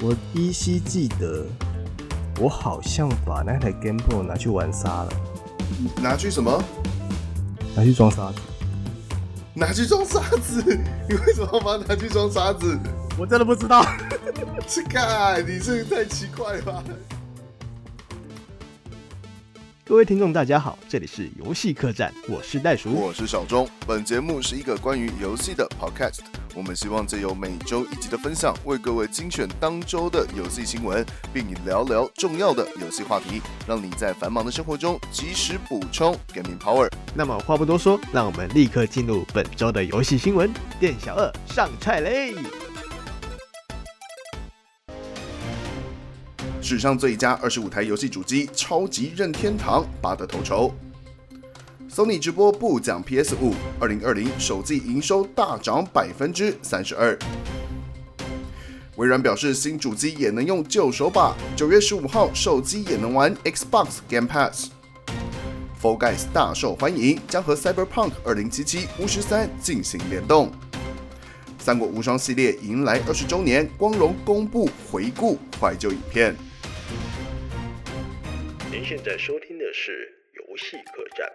我依稀记得，我好像把那台 Game Boy 拿去玩沙了。拿去什么？拿去装沙子。拿去装沙子？你为什么要把它拿去装沙子？我真的不知道。去 看，你这个太奇怪了吧。各位听众，大家好，这里是游戏客栈，我是袋鼠，我是小钟。本节目是一个关于游戏的 podcast，我们希望借由每周一集的分享，为各位精选当周的游戏新闻，并聊聊重要的游戏话题，让你在繁忙的生活中及时补充 gaming power。那么话不多说，让我们立刻进入本周的游戏新闻。店小二上菜嘞！史上最佳二十五台游戏主机，超级任天堂拔得头筹。Sony 直播不讲 PS 五，二零二零手机营收大涨百分之三十二。微软表示新主机也能用旧手把，九月十五号手机也能玩 Xbox Game Pass。For Guys 大受欢迎，将和 Cyberpunk 二零七七巫师三进行联动。三国无双系列迎来二十周年，光荣公布回顾怀旧影片。您现在收听的是游戏客栈。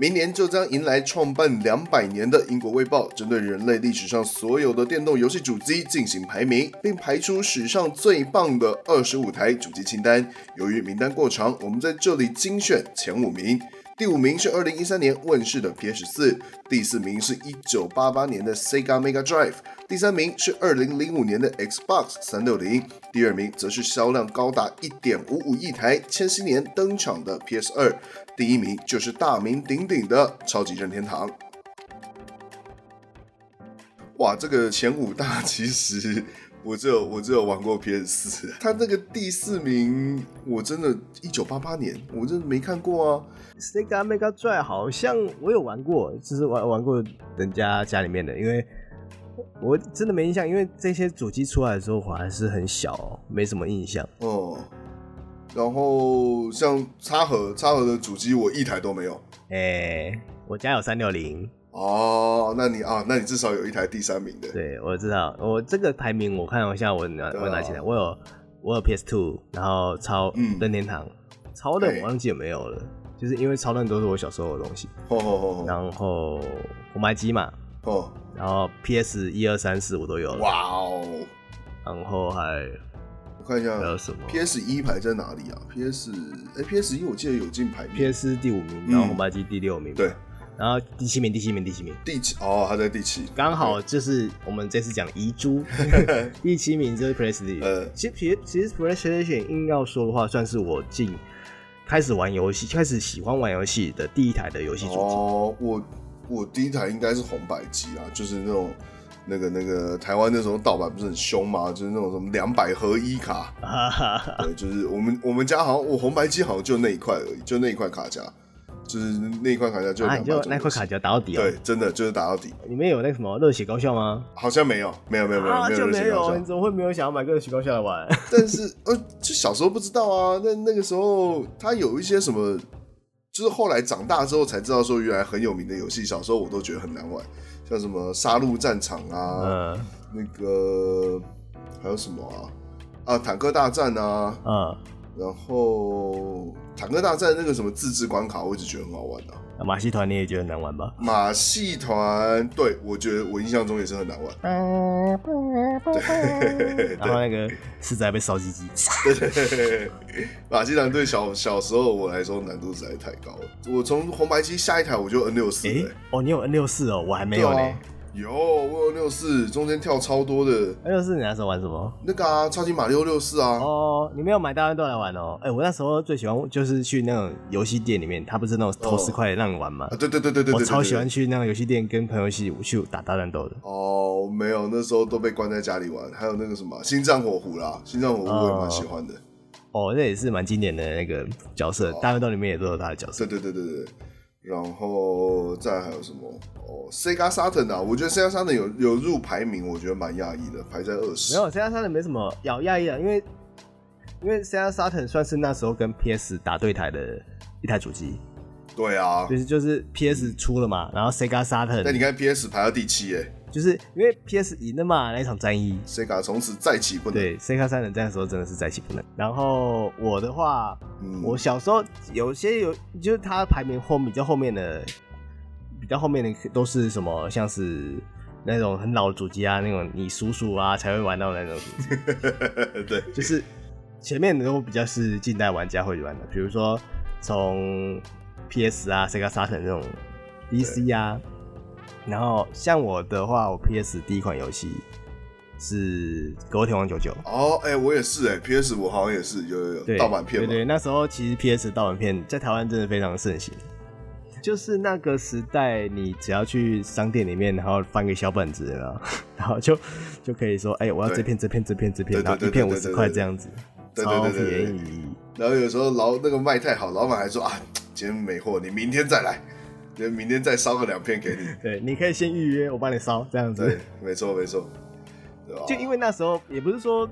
明年就将迎来创办两百年的英国卫报，针对人类历史上所有的电动游戏主机进行排名，并排出史上最棒的二十五台主机清单。由于名单过长，我们在这里精选前五名。第五名是二零一三年问世的 PS 四，第四名是一九八八年的 Sega Mega Drive，第三名是二零零五年的 Xbox 三六零，第二名则是销量高达一点五五亿台、千禧年登场的 PS 二，第一名就是大名鼎鼎的超级任天堂。哇，这个前五大其实。我只有我只有玩过 PS 四，他那个第四名，我真的，一九八八年，我真的没看过啊。Sega Mega Drive 好像我有玩过，就是玩玩过人家家里面的，因为我真的没印象，因为这些主机出来的时候我还是很小，没什么印象。哦、嗯，然后像插盒插盒的主机，我一台都没有。哎、欸，我家有三六零。哦，那你啊，那你至少有一台第三名的。对，我知道，我这个排名我看一下，我拿我拿起来，我有我有 PS Two，然后超任天堂，超任我忘记有没有了，就是因为超任都是我小时候的东西。哦哦哦。然后红白机嘛，哦，然后 PS 一二三四我都有了。哇哦。然后还我看一下还有什么？PS 一排在哪里啊？PS 哎，PS 一我记得有进排名，PS 第五名，然后红白机第六名。对。然后第七名，第七名，第七名，第七哦，他在第七，刚好就是我们这次讲遗珠，第七名就是 PlayStation。呃，其实其实 PlayStation 硬要说的话，算是我进开始玩游戏、开始喜欢玩游戏的第一台的游戏主机。哦，我我第一台应该是红白机啊，就是那种那个那个台湾那时候盗版不是很凶吗？就是那种什么两百合一卡，对，就是我们我们家好像我红白机好像就那一块而已，就那一块卡夹。就是那一块卡夹就就那块卡夹打到底哦。对，真的就是打到底。里面有那个什么热血高校吗？好像没有，没有，没有，没有，就没有。你怎么会没有想要买个热血高校来玩？但是呃，就小时候不知道啊。那那个时候，它有一些什么，就是后来长大之后才知道说，原来很有名的游戏，小时候我都觉得很难玩，像什么杀戮战场啊，那个还有什么啊？啊，坦克大战啊，嗯。然后坦克大战那个什么自制关卡，我一直觉得很好玩的、啊。马戏团你也觉得难玩吧？马戏团，对，我觉得我印象中也是很难玩。对，然后那个实在被烧鸡鸡。对对对，马戏团对小小时候我来说难度实在太高了。我从红白机下一台我就 N 六四。哎，哦，你有 N 六四哦，我还没有嘞。有，我有六四，中间跳超多的。六四你那时候玩什么？那个啊，超级马里奥六四啊。哦，你没有买大乱斗来玩哦。哎、欸，我那时候最喜欢就是去那种游戏店里面，他不是那种投十块让你玩吗？啊，对对对对对，对，我超喜欢去那种游戏店跟朋友一起去打大乱斗的。哦，没有，那时候都被关在家里玩。还有那个什么心脏火狐啦，心脏火狐我也蛮喜欢的。哦，那也是蛮经典的那个角色，哦、大乱斗里面也都有他的角色。对对对对对。然后再还有什么？哦，Sega Saturn 啊，我觉得 Sega Saturn 有有入排名，我觉得蛮讶异的，排在二十。没有 Sega Saturn 没什么要讶异的，因为因为 Sega Saturn 算是那时候跟 PS 打对台的一台主机。对啊，就是就是 PS 出了嘛，然后 Sega Saturn。那你看 PS 排到第七，哎，就是因为 PS 赢了嘛，那一场战役，Sega 从此再起不能。对，Sega 三人战的时候真的是再起不能。然后我的话，嗯、我小时候有些有，就是他排名后比较后面的，比较后面的都是什么，像是那种很老的主机啊，那种你叔叔啊才会玩到的那种主机。对，就是前面的都比较是近代玩家会玩的，比如说从 PS 啊，Sega Saturn 那种 DC 啊。然后像我的话，我 PS 第一款游戏是《格斗天王九九》哦，哎、欸，我也是哎，PS 我好像也是有有有盗版片，对，对对，那时候其实 PS 盗版片在台湾真的非常盛行，就是那个时代，你只要去商店里面，然后翻个小本子，然后就就可以说，哎、欸，我要这片这片这片这片，然后一片五十块这样子，超便宜。然后有时候老那个卖太好，老板还说啊，今天没货，你明天再来。就明天再烧个两片给你。对，你可以先预约，我帮你烧，这样子。对，没错没错。就因为那时候也不是说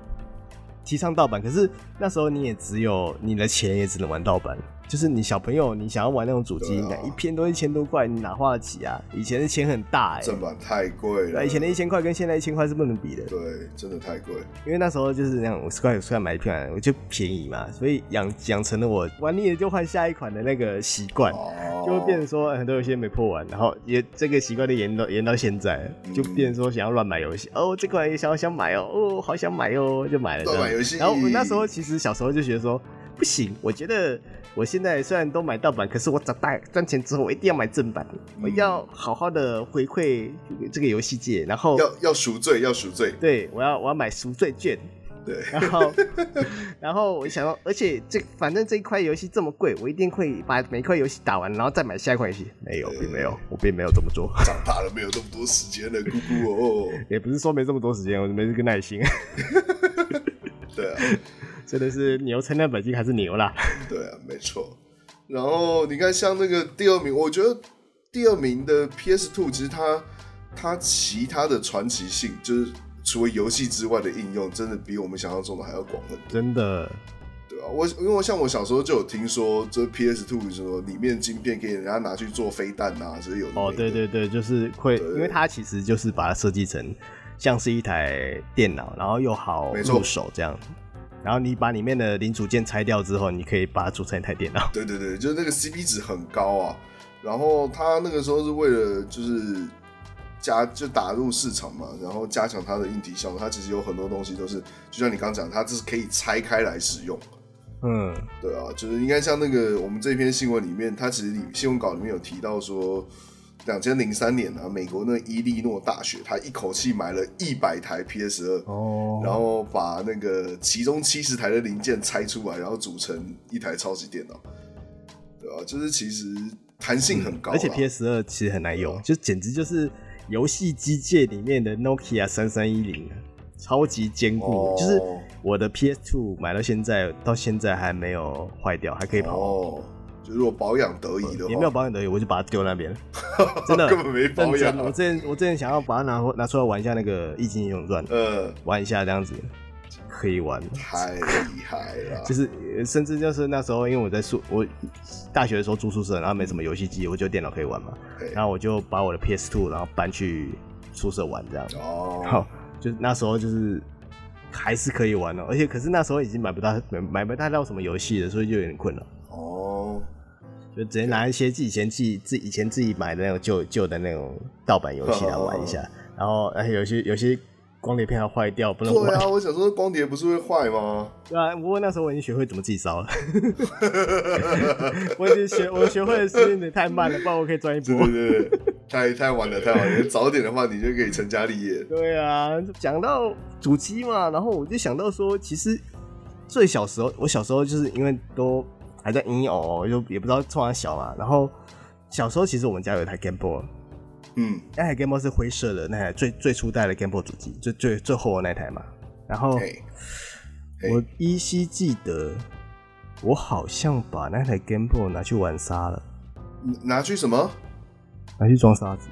提倡盗版，可是那时候你也只有你的钱也只能玩盗版。就是你小朋友，你想要玩那种主机，啊、一片都一千多块，你哪花得起啊？以前的钱很大哎、欸，正版太贵了。以前的一千块跟现在一千块是不能比的。对，真的太贵。因为那时候就是那样，五十块五十块买一片，我就便宜嘛，所以养养成了我玩腻了就换下一款的那个习惯，哦、就会变成说很多游戏没破完，然后也这个习惯就延到延到现在，就变成说想要乱买游戏、嗯、哦，这款也想想买哦，哦，好想买哦，就买了。乱买游戏。然后我们那时候其实小时候就觉得说不行，我觉得。我现在虽然都买盗版，可是我长大赚钱之后，我一定要买正版，我要好好的回馈这个游戏界，然后要要赎罪，要赎罪。对，我要我要买赎罪券。对，然后然后我想到，而且这反正这一块游戏这么贵，我一定会把每一块游戏打完，然后再买下一款游戏。没有，并没有，我并没有这么做。长大了没有这么多时间了，姑姑哦。也不是说没这么多时间，我没这个耐心。对啊。真的是牛成了本金还是牛啦？对啊，没错。然后你看，像那个第二名，我觉得第二名的 PS Two，其实它它其他的传奇性，就是除了游戏之外的应用，真的比我们想象中的还要广很多。真的，对啊，我因为我像我小时候就有听说，这 PS Two 什么里面晶片可以人家拿去做飞弹啊，所以有哦，对对对，就是会，因为它其实就是把它设计成像是一台电脑，然后又好入手这样。然后你把里面的零组件拆掉之后，你可以把它组成一台电脑。对对对，就是那个 CP 值很高啊。然后他那个时候是为了就是加就打入市场嘛，然后加强它的硬体效能。它其实有很多东西都是，就像你刚刚讲，它这是可以拆开来使用。嗯，对啊，就是应该像那个我们这篇新闻里面，它其实里新闻稿里面有提到说。两千零三年啊，美国那伊利诺大学，他一口气买了一百台 PS 二，哦，然后把那个其中七十台的零件拆出来，然后组成一台超级电脑，对吧？就是其实弹性很高，嗯，而且 PS 二其实很难用，就简直就是游戏机界里面的 Nokia 三三一零，超级坚固。哦，就是我的 PS Two 买到现在，到现在还没有坏掉，还可以跑。哦如果保养得宜的话，也没有保养得宜，我就把它丢那边了。真的根本没保养。我之前我之前想要把它拿拿出来玩一下那个《易经英雄传》，呃，玩一下这样子可以玩。太厉害了！就是甚至就是那时候，因为我在宿我大学的时候住宿舍，然后没什么游戏机，我就电脑可以玩嘛。然后我就把我的 PS Two 然后搬去宿舍玩这样。哦。好，就那时候就是还是可以玩的，而且可是那时候已经买不到买买不太到什么游戏了，所以就有点困扰。哦。就直接拿一些自己以前自己自以前自己买的那种旧旧的那种盗版游戏来玩一下，然后而且有些有些光碟片要坏掉不能玩。对啊，我想说光碟不是会坏吗？对啊，不过那时候我已经学会怎么自己烧了。我已经学我学会的时间太慢了，不然我可以赚一波。对对对，太太晚了，太晚了。早点的话，你就可以成家立业。对啊，讲到主机嘛，然后我就想到说，其实最小时候，我小时候就是因为都。还在婴儿，就也不知道冲啥小嘛。然后小时候其实我们家有一台 Game Boy，嗯，那台 Game Boy 是灰色的那台最最初代的 Game Boy 主机，最最最后的那台嘛。然后.我依稀记得，我好像把那台 Game Boy 拿去玩沙了。拿去什么？拿去装沙子。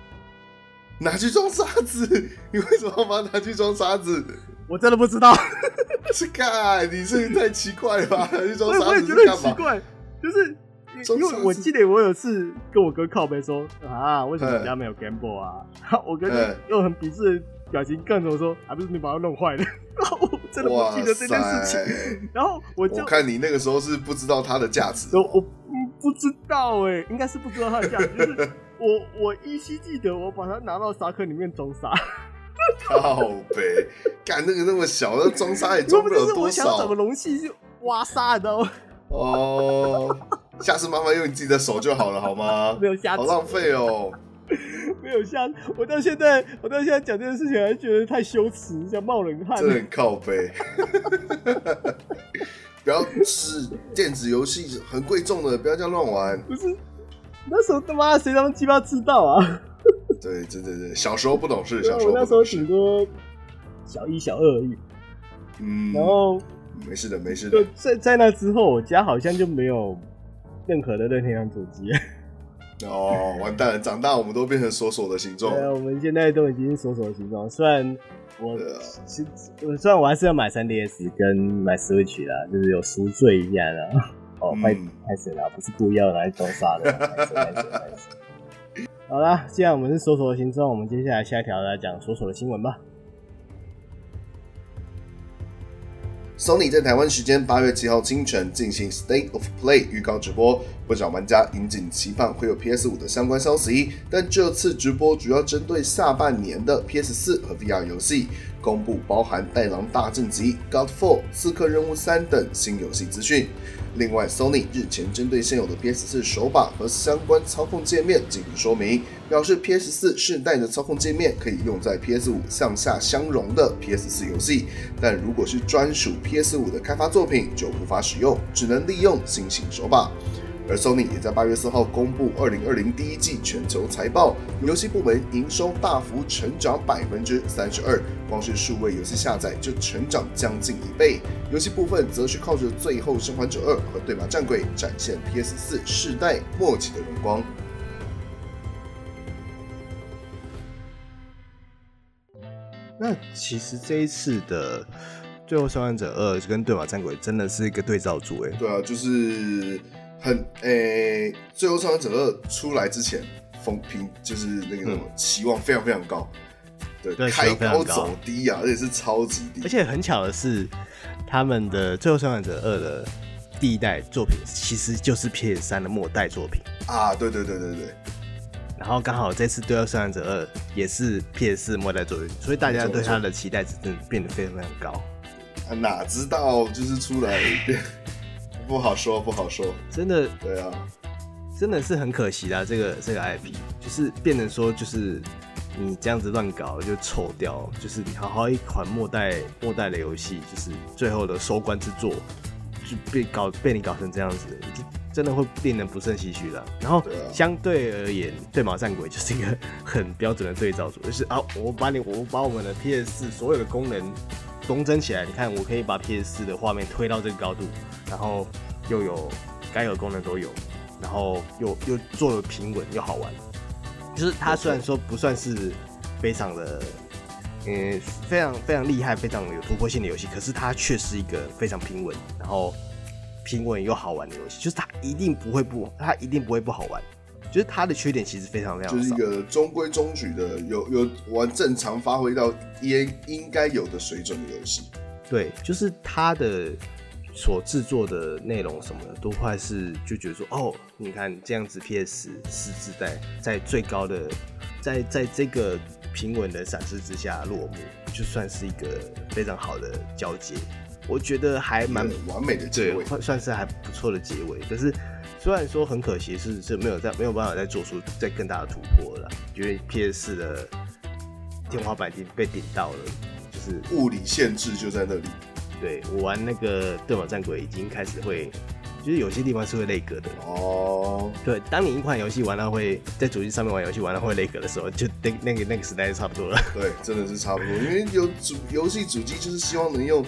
拿去装沙子？你为什么要把它拿去装沙子？我真的不知道。是看，你是太奇怪了吧？你装沙子是干嘛？我也觉得很奇怪，就是因为我记得我有次跟我哥靠背说啊，为什么你家没有 Game Boy 啊？我哥就用很鄙视的表情看着我说，还不是你把它弄坏了。我真的不记得这件事情。然后我就我看你那个时候是不知道它的价值。我我不知道哎，应该是不知道它的价值。就是我我依稀记得我把它拿到沙坑里面装沙。靠北，干那个那么小，那装沙也装不了多少。我想找个容器去挖沙，你知道吗？哦，下次妈妈用你自己的手就好了，好吗？没有下次，好浪费哦。没有下次，我到现在，我到现在讲这件事情还觉得太羞耻，想冒冷汗。真的很靠北。不要是电子游戏很贵重的，不要这样乱玩。不是，那时候他妈谁他妈鸡巴知道啊？对对对对，小时候不懂事，小时候我那时候顶多小一、小二而已。嗯，然后。没事的，没事的。在在那之后，我家好像就没有任何的任天堂主机。哦，完蛋了！长大我们都变成锁锁的形状。对啊，我们现在都已经是锁锁的形状。虽然我，其实虽然我还是要买 3DS 跟买 Switch 啦，就是有赎罪一下的。哦，太太神了，不是故意要来装傻的。好啦，既然我们是搜索的形状，我们接下来下一条来讲锁锁的新闻吧。Sony 在台湾时间八月七号清晨进行 State of Play 预告直播，不少玩家引颈期盼会有 PS 五的相关消息。但这次直播主要针对下半年的 PS 四和 VR 游戏，公布包含《带狼大正集》、《Godfall》、《刺客任务三》等新游戏资讯。另外，Sony 日前针对现有的 PS4 手把和相关操控界面进行说明，表示 PS4 世代的操控界面可以用在 PS5 向下相容的 PS4 游戏，但如果是专属 PS5 的开发作品就无法使用，只能利用新型手把。而 Sony 也在八月四号公布二零二零第一季全球财报，游戏部门营收大幅成长百分之三十二，光是数位游戏下载就成长将近一倍。游戏部分则是靠着《最后生还者二》和《对马战鬼》展现 PS 四世代末期的荣光。那其实这一次的《最后生还者二》跟《对马战鬼》真的是一个对照组，哎，对啊，就是。很诶、欸，最后生还者二出来之前，风评就是那个什么期望非常非常高，对，对开高走低啊，而且是超级低。而且很巧的是，他们的最后生还者二的第一代作品其实就是 PS 三的末代作品啊，对对对对对。然后刚好这次最后生还者二也是 PS 四末代作品，所以大家对它的期待值真的变得非常非常高。啊，哪知道就是出来变。不好说，不好说，真的，对啊，真的是很可惜啦。这个这个 IP 就是变成说，就是你这样子乱搞就臭掉，就是你好好一款末代末代的游戏，就是最后的收官之作就被搞被你搞成这样子，就真的会令人不胜唏嘘的。然后相对而言，对马战鬼就是一个很标准的对照组，就是啊，我把你我把我们的 PS 4所有的功能东增起来，你看我可以把 PS 4的画面推到这个高度。然后又有该有功能都有，然后又又做的平稳又好玩，就是它虽然说不算是非常的，嗯，非常非常厉害、非常有突破性的游戏，可是它却是一个非常平稳，然后平稳又好玩的游戏。就是它一定不会不，它一定不会不好玩。就是它的缺点其实非常非常少，就是一个中规中矩的，有有玩正常发挥到应应该有的水准的游戏。对，就是它的。所制作的内容什么的，都快是就觉得说，哦，你看这样子，PS 四自带在最高的，在在这个平稳的闪失之下落幕，就算是一个非常好的交接。我觉得还蛮完美的结尾，算是还不错的结尾。可是虽然说很可惜是是没有在没有办法再做出再更大的突破了，因为 PS 四的天花板已经被顶到了，就是物理限制就在那里。对，我玩那个对马战鬼已经开始会，就是有些地方是会内格的哦。对，当你一款游戏玩到会在主机上面玩游戏玩到会内格的时候，就那那个那个时代就差不多了。对，真的是差不多，因为有主游戏主机就是希望能用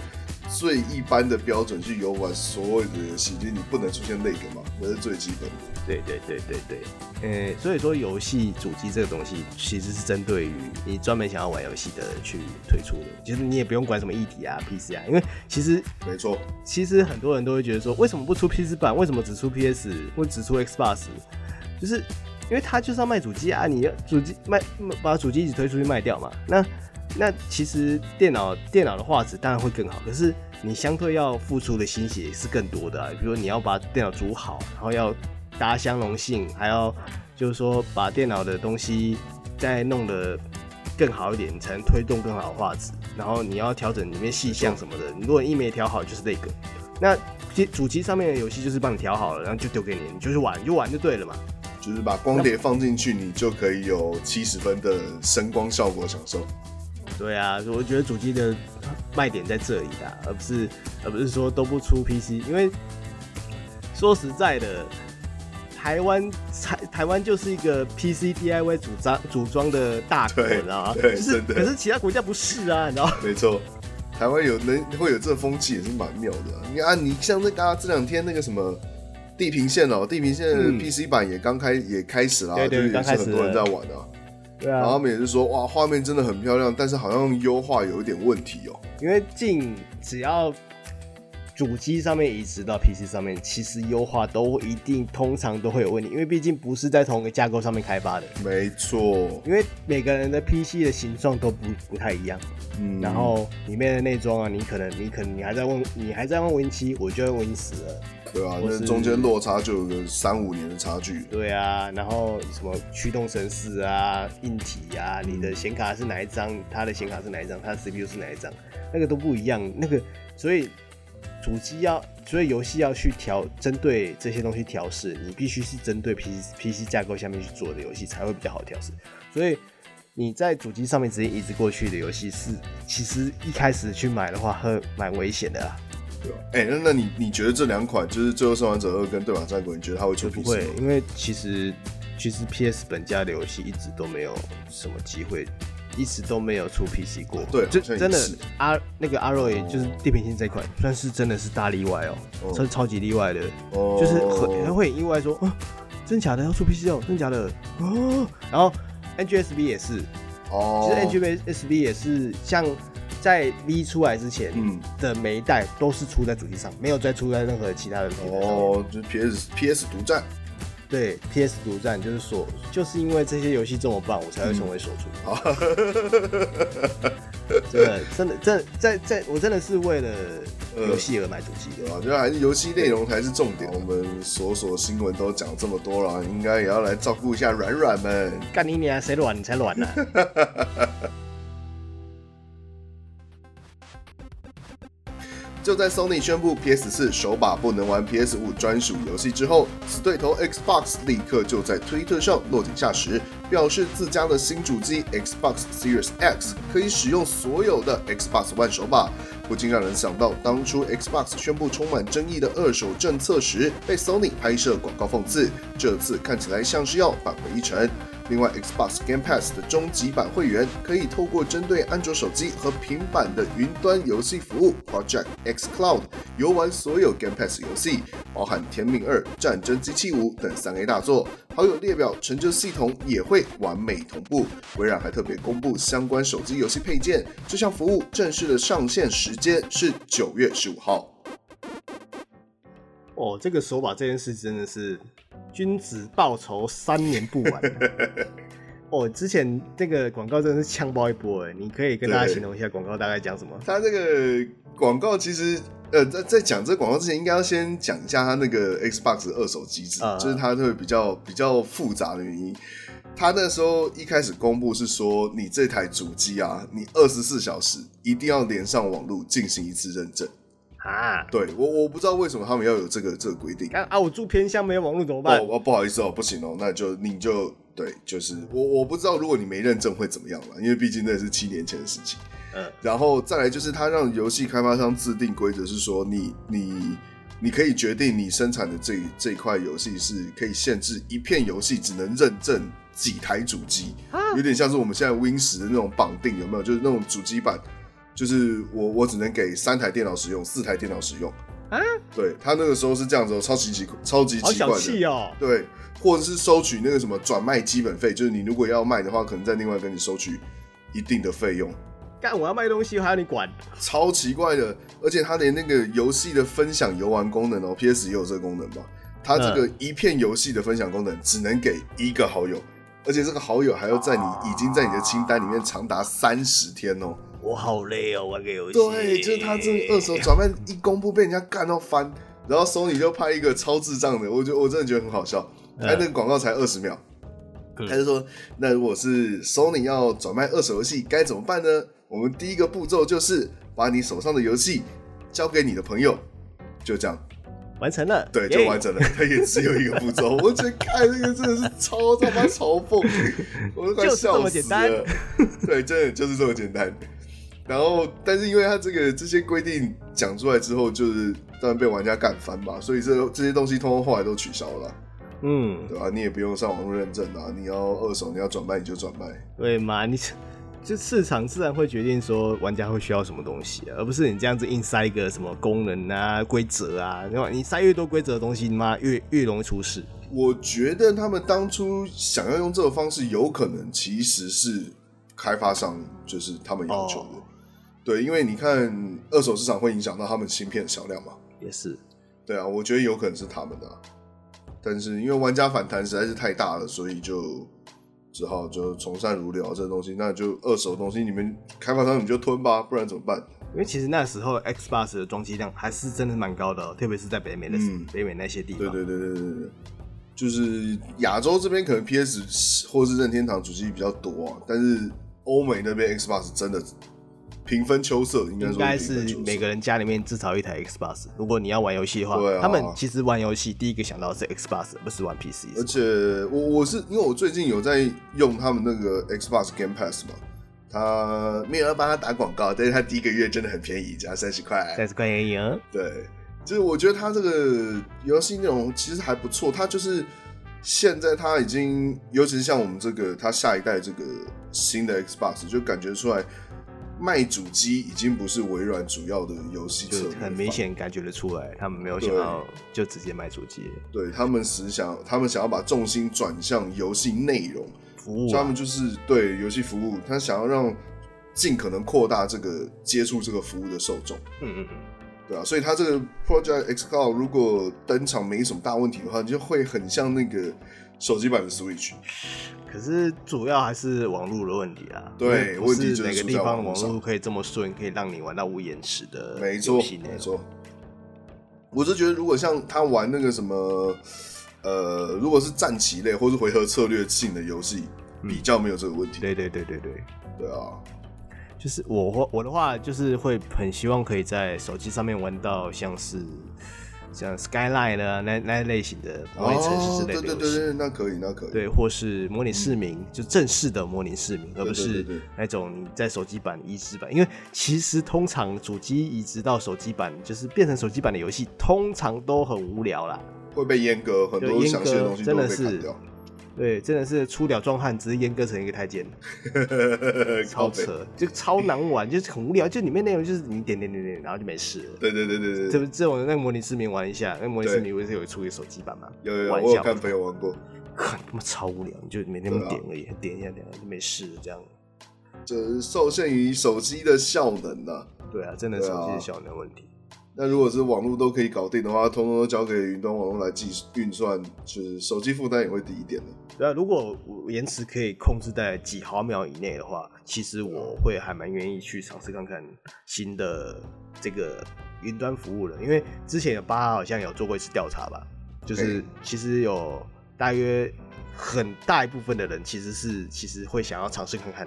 最一般的标准去游玩所有的游戏，就是你不能出现内格嘛，这是最基本的。对对对对对，呃，所以说游戏主机这个东西其实是针对于你专门想要玩游戏的人去推出的，其实你也不用管什么议题啊、PC 啊，因为其实没错，其实很多人都会觉得说，为什么不出 PC 版？为什么只出 PS 或只出 Xbox？就是因为它就是要卖主机啊，你要主机卖把主机一直推出去卖掉嘛。那那其实电脑电脑的画质当然会更好，可是你相对要付出的心血是更多的啊，比如说你要把电脑组好，然后要。搭相容性，还要就是说把电脑的东西再弄得更好一点，才能推动更好的画质。然后你要调整里面细项什么的，如果一没调好，就是那个。那主机上面的游戏就是帮你调好了，然后就丢给你，你就去玩，就玩就对了嘛。就是把光碟放进去，你就可以有七十分的声光效果享受。对啊，我觉得主机的卖点在这里啦，而不是而不是说都不出 PC，因为说实在的。台湾台台湾就是一个 PC DIY 组装组装的大国，你知道吗？对，就是，可是其他国家不是啊，你知道吗？没错，台湾有能会有这风气也是蛮妙的，啊。你看，啊，你像那个，啊，这两天那个什么《地平线》哦，《地平线》PC 版也刚开，嗯、也开始了，就是也是很多人在玩啊。对啊，然后他们也是说，哇，画面真的很漂亮，但是好像优化有一点问题哦。因为镜只要。主机上面移植到 PC 上面，其实优化都一定通常都会有问题，因为毕竟不是在同一个架构上面开发的。没错，因为每个人的 PC 的形状都不不太一样。嗯，然后里面的内装啊，你可能你可能你还在问你还在问 Win7，我就会 Win 十了。对啊，那中间落差就有个三五年的差距。对啊，然后什么驱动程式啊、硬体啊，你的显卡是哪一张？它的显卡是哪一张？它的 CPU 是哪一张？那个都不一样。那个所以。主机要，所以游戏要去调，针对这些东西调试，你必须是针对 PC PC 架构下面去做的游戏才会比较好调试。所以你在主机上面直接移植过去的游戏是，其实一开始去买的话，会蛮危险的啦。对啊，哎、欸，那那你你觉得这两款就是《最后生还者二》跟《对马战国》，你觉得它会出 PC？不会，因为其实其实 PS 本家的游戏一直都没有什么机会。一直都没有出 PC 过，对，就真的阿那个阿瑞就是地平线这一款，算是真的是大例外哦，超超级例外的，就是很会很意外说，啊，真假的要出 PC 哦，真假的。哦，然后 NGSB 也是，哦，其实 NGSB 也是像在 V 出来之前的每一代都是出在主机上，没有再出在任何其他的平台上，哦，就是 PS PS 独占。对，PS 独占就是说，就是因为这些游戏这么棒，我才会成为首出。真的，真的，真的在在，我真的是为了游戏而买主机的。我觉得还是游戏内容才是重点。我们所所新闻都讲这么多了，应该也要来照顾一下软软们。干你娘，谁软你才软呢？就在 Sony 宣布 PS4 手把不能玩 PS5 专属游戏之后，死对头 Xbox 立刻就在推特上落井下石，表示自家的新主机 Xbox Series X 可以使用所有的 Xbox One 手把，不禁让人想到当初 Xbox 宣布充满争议的二手政策时，被 Sony 拍摄广告讽刺，这次看起来像是要返回一程。另外，Xbox Game Pass 的终极版会员可以透过针对安卓手机和平板的云端游戏服务 Project X Cloud 游玩所有 Game Pass 游戏，包含《甜命二》《战争机器五》等三 A 大作。好友列表成就系统也会完美同步。微软还特别公布相关手机游戏配件，这项服务正式的上线时间是九月十五号。哦，这个手把这件事真的是。君子报仇，三年不晚。哦，之前这个广告真的是呛爆一波哎！你可以跟大家形容一下广告大概讲什么？他这个广告其实，呃，在在讲这广告之前，应该要先讲一下他那个 Xbox 二手机制，嗯、就是它会比较比较复杂的原因。他那时候一开始公布是说，你这台主机啊，你二十四小时一定要连上网络进行一次认证。啊，对我我不知道为什么他们要有这个这个规定啊，啊！我住偏乡没有网络怎么办？哦，不好意思哦，不行哦，那就你就对，就是我我不知道如果你没认证会怎么样了，因为毕竟那是七年前的事情。嗯，然后再来就是他让游戏开发商制定规则，是说你你你可以决定你生产的这这块游戏是可以限制一片游戏只能认证几台主机，有点像是我们现在 Win 十的那种绑定，有没有？就是那种主机版。就是我我只能给三台电脑使用，四台电脑使用，啊？对他那个时候是这样子哦，超级奇超级奇怪的。气哦。对，或者是收取那个什么转卖基本费，就是你如果要卖的话，可能再另外跟你收取一定的费用。干，我要卖东西还要你管？超奇怪的，而且他连那个游戏的分享游玩功能哦，PS 也有这个功能吧？他这个一片游戏的分享功能只能给一个好友，而且这个好友还要在你已经在你的清单里面长达三十天哦。我好累哦，玩个游戏。对，就是他这二手转卖一公布，被人家干到翻，然后 Sony 就拍一个超智障的，我觉得我真的觉得很好笑。他那个广告才二十秒，他就说：“那如果是 Sony 要转卖二手游戏，该怎么办呢？我们第一个步骤就是把你手上的游戏交给你的朋友，就这样。”完成了，对，就完成了。他也只有一个步骤，我觉得看这个真的是超他妈嘲讽，我都快笑死了。对，真的就是这么简单。然后，但是因为他这个这些规定讲出来之后，就是当然被玩家干翻嘛，所以这这些东西通通后来都取消了。嗯，对吧？你也不用上网络认证啊，你要二手，你要转卖你就转卖。对嘛？你。就市场自然会决定说玩家会需要什么东西啊，而不是你这样子硬塞一个什么功能啊、规则啊，对吧？你塞越多规则的东西，你妈越越容易出事。我觉得他们当初想要用这个方式，有可能其实是开发商就是他们要求的。哦、对，因为你看二手市场会影响到他们芯片的销量嘛。也是。对啊，我觉得有可能是他们的，但是因为玩家反弹实在是太大了，所以就。只好就从善如流这个东西，那就二手东西，你们开发商你们就吞吧，不然怎么办？因为其实那时候 Xbox 的装机量还是真的蛮高的，特别是在北美的、嗯、北美那些地方。对对对对对对，就是亚洲这边可能 PS 或是任天堂主机比较多啊，但是欧美那边 Xbox 真的。平分秋色，应该应该是每个人家里面至少一台 Xbox。如果你要玩游戏的话，啊、他们其实玩游戏第一个想到的是 Xbox，不是玩 PC。而且我我是因为我最近有在用他们那个 Xbox Game Pass 嘛，他没有要帮他打广告，但是他第一个月真的很便宜，只要三十块，三十块而已啊。对，就是我觉得他这个游戏内容其实还不错，他就是现在他已经，尤其是像我们这个他下一代这个新的 Xbox，就感觉出来。卖主机已经不是微软主要的游戏策略，很明显感觉得出来，他们没有想要就直接卖主机。对，他们实想，他们想要把重心转向游戏内容服务，他们就是对游戏服务，他想要让尽可能扩大这个接触这个服务的受众。嗯嗯嗯，对啊，所以他这个 Project X Cloud 如果登场没什么大问题的话，就会很像那个手机版的 Switch。可是主要还是网络的问题啊，对，不是哪个地方网络可以这么顺，可以让你玩到无延迟的。没错，没错。我是觉得，如果像他玩那个什么，呃，如果是战棋类或是回合策略性的游戏，比较没有这个问题。对对对对对，对啊。就是我我的话，就是会很希望可以在手机上面玩到像是。像 Skyline 呢，那那类型的模拟城市之类的游戏，对对对，那可以，那可以。对，或是模拟市民，嗯、就正式的模拟市民，而不是那种你在手机版移植版。因为其实通常主机移植到手机版，就是变成手机版的游戏，通常都很无聊啦，会被阉割，很多详细的东西都会被砍掉。对，真的是出了壮汉，只是阉割成一个太监，超扯，就超难玩，就是很无聊，就里面内容就是你点点点点，然后就没事了。对对对对对，这不这种那个模拟市民玩一下，那模拟市民不是有出一个手机版吗？有有有，我有看朋友玩过，他妈超无聊，你就每天点而已，点一下点就没事了，这样。这受限于手机的效能呐。对啊，真的手机的效能问题。那如果是网络都可以搞定的话，通通都交给云端网络来计运算，就是手机负担也会低一点的。对啊，如果延迟可以控制在几毫秒以内的话，其实我会还蛮愿意去尝试看看新的这个云端服务的，因为之前有巴哈好像有做过一次调查吧，就是其实有大约很大一部分的人其实是其实会想要尝试看看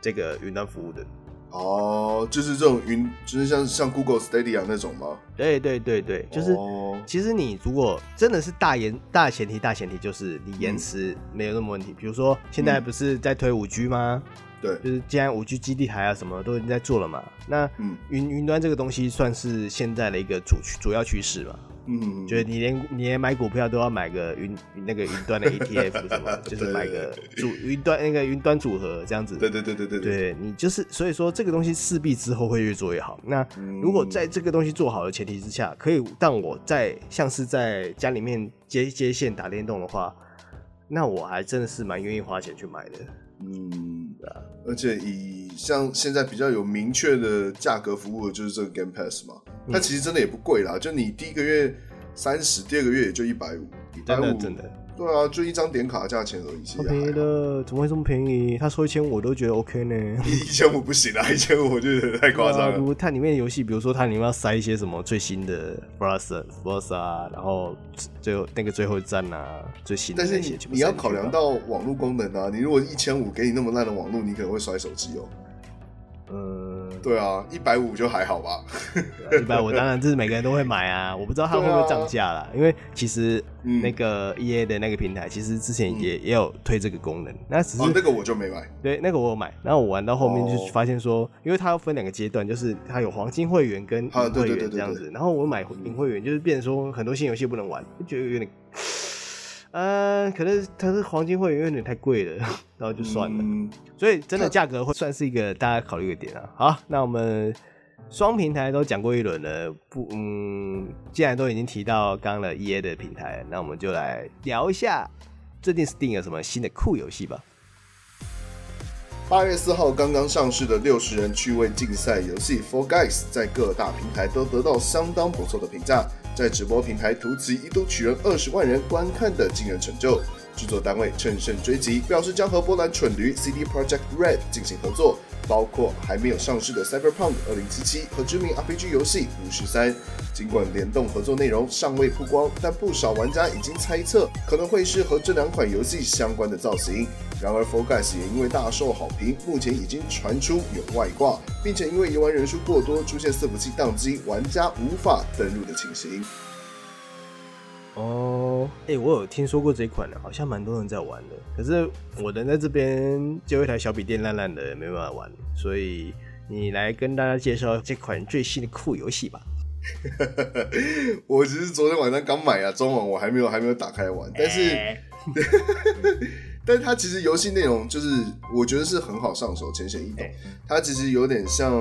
这个云端服务的。哦，就是这种云，就是像像 Google Stadia 那种吗？对对对对，就是、哦、其实你如果真的是大延大前提大前提就是你延迟没有那么问题。嗯、比如说现在不是在推五 G 吗？对，就是既然五 G 基地台啊什么都已经在做了嘛，那云云端这个东西算是现在的一个主主要趋势嘛。嗯，觉得你连你连买股票都要买个云那个云端的 ETF 什么，就是买个组云端那个云端组合这样子。对对对对对对，对你就是所以说这个东西势必之后会越做越好。那如果在这个东西做好的前提之下，可以让我在像是在家里面接接线打电动的话，那我还真的是蛮愿意花钱去买的。嗯，而且以像现在比较有明确的价格服务的就是这个 Game Pass 嘛，嗯、它其实真的也不贵啦，就你第一个月三十，第二个月也就一百五，一百五真的。对啊，就一张点卡价钱而已，好便宜的，怎么会这么便宜？他说一千五我都觉得 OK 呢。一千五不行啊，一千五我觉得太夸张了。如果它里面的游戏，比如说它里面要塞一些什么最新的 Forza Forza 啊，然后最后那个最后一站啊，最新的。但是你你要考量到网络功能啊，你如果一千五给你那么烂的网络，你可能会摔手机哦。嗯，对啊，一百五就还好吧。一百五当然这是每个人都会买啊，我不知道它会不会涨价啦，因为其实那个 EA 的那个平台其实之前也也有推这个功能，那只是那个我就没买。对，那个我有买，然后我玩到后面就发现说，因为它要分两个阶段，就是它有黄金会员跟银会员这样子，然后我买银会员就是变成说很多新游戏不能玩，就觉得有点。呃，可能它是黄金会员有点太贵了，然后就算了。嗯、所以真的价格会算是一个大家考虑的点啊。好，那我们双平台都讲过一轮了，不，嗯，既然都已经提到刚刚的 EA 的平台，那我们就来聊一下最近 Steam 有什么新的酷游戏吧。八月四号刚刚上市的六十人趣味竞赛游戏《Four Guys》在各大平台都得到相当不错的评价。在直播平台图奇一度取人二十万人观看的惊人成就，制作单位乘胜追击，表示将和波兰蠢驴 CD Project Red 进行合作，包括还没有上市的 Cyberpunk 二零七七和知名 RPG 游戏巫师三。尽管联动合作内容尚未曝光，但不少玩家已经猜测可能会是和这两款游戏相关的造型。然而 Guys 也因为大受好评，目前已经传出有外挂，并且因为游玩人数过多，出现伺服器宕机，玩家无法登录的情形。哦，哎、欸，我有听说过这款的，好像蛮多人在玩的。可是我人在这边就一台小笔电烂烂的，没办法玩。所以你来跟大家介绍这款最新的酷游戏吧。我其实昨天晚上刚买啊，中网我还没有还没有打开玩，但是。欸 但是它其实游戏内容就是，我觉得是很好上手，浅显易懂。它其实有点像，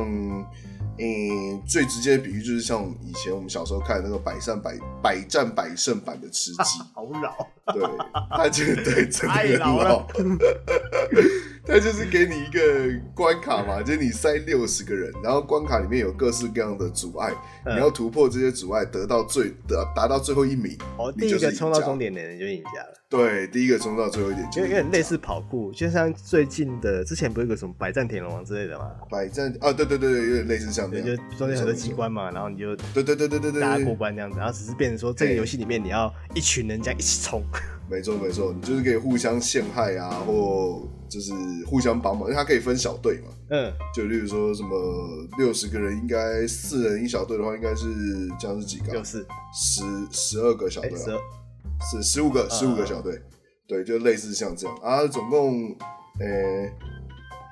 嗯，最直接的比喻就是像以前我们小时候看的那个百战百百战百胜版的吃鸡，好老。对，它就对，真的很老。它就是给你一个关卡嘛，就是你塞六十个人，然后关卡里面有各式各样的阻碍，嗯、你要突破这些阻碍，得到最得达到最后一名。哦，第一个冲到终点的人就赢家了。对，第一个冲到最后一点就有点类似跑酷，就像最近的之前不是有个什么百战天龙王之类的嘛？百战啊，对对对对，有点类似像这样，就中间很多机关嘛，然后你就对对对对对对大家过关这样子，然后只是变成说这个游戏里面你要一群人这样一起冲。没错没错，你就是可以互相陷害啊，或就是互相帮忙，因为它可以分小队嘛。嗯，就例如说什么六十个人，应该四人一小队的话，应该是这样是几个？六四十十二个小队啊，是十五个十五个小队，对，就类似像这样啊。总共呃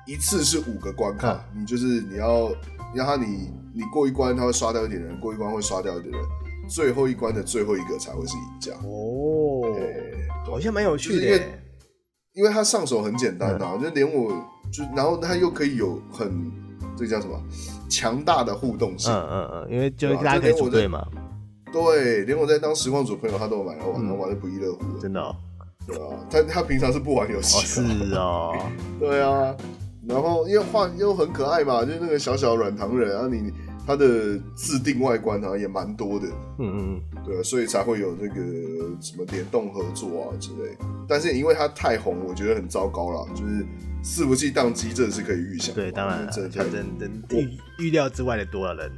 一次是五个关卡，你就是你要让他你你过一关，他会刷掉一点人，过一关会刷掉一点人，最后一关的最后一个才会是赢家。哦。好像蛮有趣的，因为因为它上手很简单啊，嗯、就连我就然后它又可以有很这个叫什么强大的互动性，嗯嗯嗯，因为就大家可以组队嘛，对，连我在当实况组朋友他都有买来玩，嗯、玩的不亦乐乎，真的、哦，对啊，他他平常是不玩游戏、哦，是哦，对啊，然后因为画又很可爱嘛，就是那个小小软糖人，然后你。它的自定外观啊也蛮多的，嗯嗯嗯，对啊，所以才会有那个什么联动合作啊之类。但是因为它太红，我觉得很糟糕了，就是伺服器宕机，这是可以预想。对，当然了，这真真预预料之外的多了人。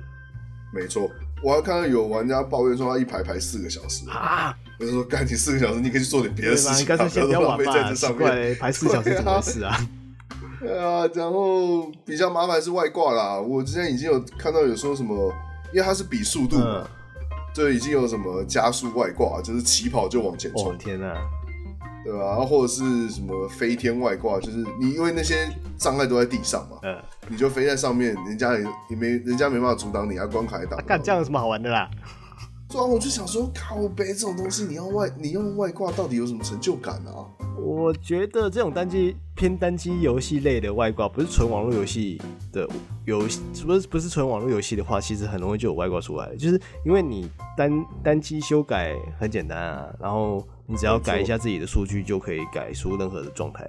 没错，我还看到有玩家抱怨说他一排排四个小时啊，我就说干你四个小时，你可以去做点别的事情，干脆先不要玩吧，在这上面排四小时怎么回事啊？对啊，然后比较麻烦是外挂啦。我之前已经有看到有说什么，因为它是比速度嘛，就、嗯、已经有什么加速外挂，就是起跑就往前冲。哦、天哪，对吧？然后或者是什么飞天外挂，就是你因为那些障碍都在地上嘛，嗯，你就飞在上面，人家也也没人家没办法阻挡你啊，关卡也挡。干、啊、这样有什么好玩的啦？对啊，我就想说，靠背这种东西，你要外你用外挂，到底有什么成就感啊？我觉得这种单机偏单机游戏类的外挂，不是纯网络游戏的游戏，不是不是纯网络游戏的话，其实很容易就有外挂出来。就是因为你单单机修改很简单啊，然后你只要改一下自己的数据，就可以改出任何的状态。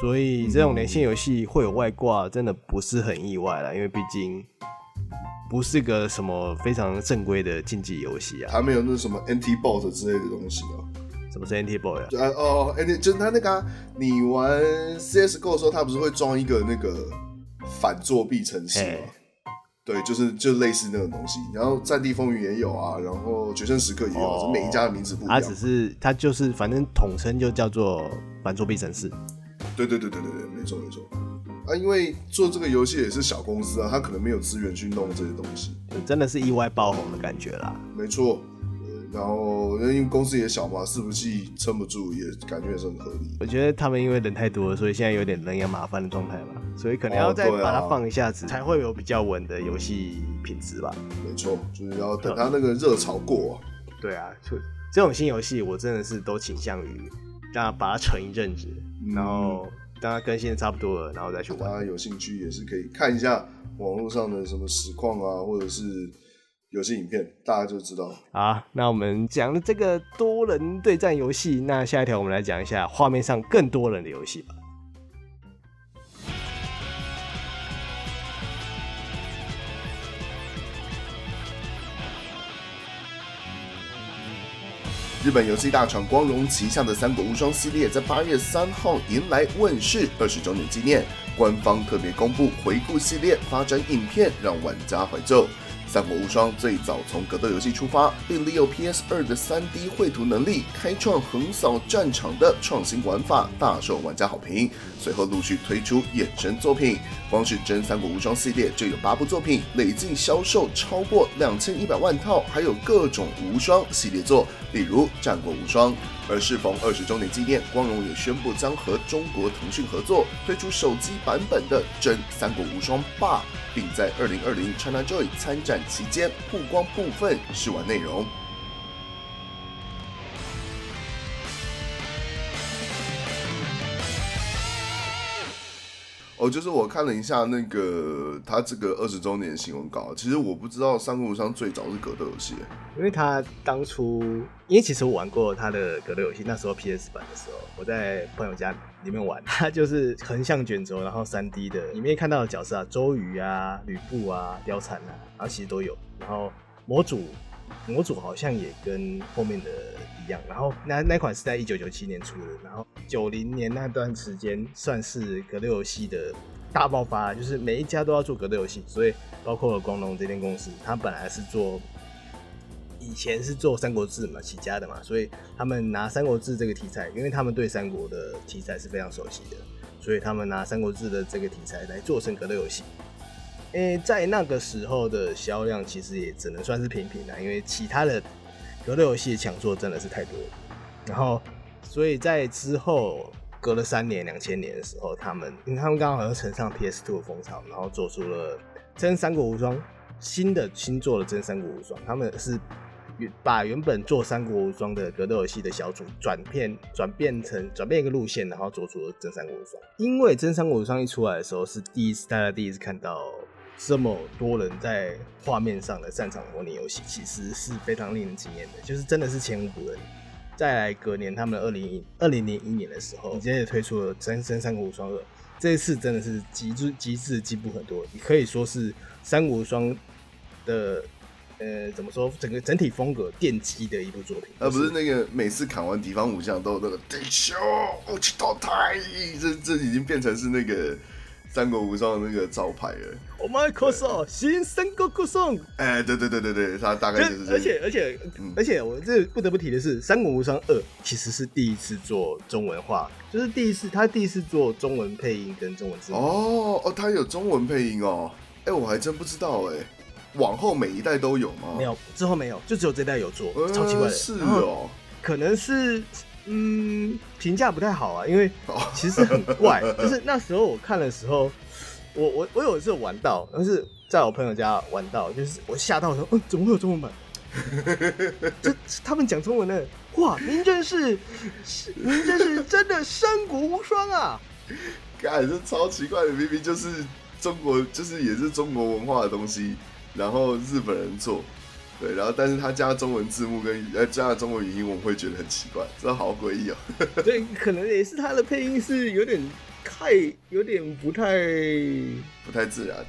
所以这种连线游戏会有外挂，真的不是很意外啦，因为毕竟不是个什么非常正规的竞技游戏啊。还没有那什么 NT bot 之类的东西啊。什么是 NT bot 啊？哦，NT 就是他那个、啊，你玩 CSGO 的时候，他不是会装一个那个反作弊程式吗？对，就是就类似那种东西。然后战地风云也有啊，然后决胜时刻也有，哦、每一家的名字不一样。它只是它就是反正统称就叫做反作弊程式。对对对对对对，没错没错。啊，因为做这个游戏也是小公司啊，他可能没有资源去弄这些东西，真的是意外爆红的感觉啦。没错。然后，因为公司也小嘛，伺服器撑不住，也感觉也是很合理。我觉得他们因为人太多了，所以现在有点人仰马翻的状态吧，所以可能要再把它放一下子，才会有比较稳的游戏品质吧。没错，就是要等它那个热潮过啊。对啊，就这种新游戏，我真的是都倾向于大家把它存一阵子，嗯、然后当它更新的差不多了，然后再去玩。大家有兴趣也是可以看一下网络上的什么实况啊，或者是。游戏影片，大家就知道。好，那我们讲了这个多人对战游戏，那下一条我们来讲一下画面上更多人的游戏吧。日本游戏大厂光荣旗下的《三国无双》系列在八月三号迎来问世二十周年纪念，官方特别公布回顾系列发展影片，让玩家怀旧。《三国无双》最早从格斗游戏出发，并利用 PS2 的 3D 绘图能力，开创横扫战场的创新玩法，大受玩家好评。随后陆续推出衍生作品，光是真《三国无双》系列就有八部作品，累计销售超过两千一百万套，还有各种无双系列作，例如《战国无双》。而适逢二十周年纪念，光荣也宣布将和中国腾讯合作，推出手机版本的真《三国无双霸》。并在二零二零 ChinaJoy 参展期间曝光部分试玩内容。哦，就是我看了一下那个他这个二十周年新闻稿，其实我不知道《三国无双》最早是格斗游戏，因为他当初，因为其实我玩过他的格斗游戏，那时候 PS 版的时候，我在朋友家里面玩，他就是横向卷轴，然后三 D 的，里面看到的角色啊，周瑜啊、吕布啊、貂蝉啊，然后其实都有，然后模组。模组好像也跟后面的样，然后那那款是在一九九七年出的，然后九零年那段时间算是格斗游戏的大爆发，就是每一家都要做格斗游戏，所以包括了光荣这间公司，他本来是做以前是做三国志嘛起家的嘛，所以他们拿三国志这个题材，因为他们对三国的题材是非常熟悉的，所以他们拿三国志的这个题材来做成格斗游戏。诶、在那个时候的销量其实也只能算是平平的，因为其他的格斗游戏的强作真的是太多了。然后，所以在之后隔了三年，两千年的时候，他们因为他们刚好要乘上 PS2 的风潮，然后做出了《真三国无双》新的新作的《真三国无双》，他们是把原本做《三国无双》的格斗游戏的小组转变转变成转变一个路线，然后做出了《真三国无双》。因为《真三国无双》一出来的时候，是第一次大家第一次看到。这么多人在画面上的战场模拟游戏，其实是非常令人惊艳的，就是真的是前无古人。再来隔年，他们二零一二零零一年的时候，直接推出了《真真三国无双二》，这一次真的是极致极致进步很多，也可以说是三国无双的呃怎么说，整个整体风格奠基的一部作品。而不是那个每次砍完敌方武将都那个对手武器淘汰，这这已经变成是那个。三国无双的那个招牌了。Oh my god！新三国无双。哎，对对对对对，他大概就是这。而且而且、嗯、而且，我这不得不提的是，《三国无双二》其实是第一次做中文化，就是第一次他第一次做中文配音跟中文字幕。哦哦，他有中文配音哦。哎，我还真不知道哎。往后每一代都有吗？没有，之后没有，就只有这代有做，呃、超奇怪的。是哦，可能是。嗯，评价不太好啊，因为其实很怪。就是那时候我看的时候，我我我有一次玩到，但是在我朋友家玩到，就是我吓到说，嗯，怎么会有中文版？这他们讲中文的，哇，您真是，您真是真的三国无双啊！干，这超奇怪的，明明就是中国，就是也是中国文化的东西，然后日本人做，对，然后但是他加中文字幕跟呃加了中文语音，我们会觉得很奇怪，这好诡异哦。对，可能也是他的配音是有点太，有点不太，不太自然。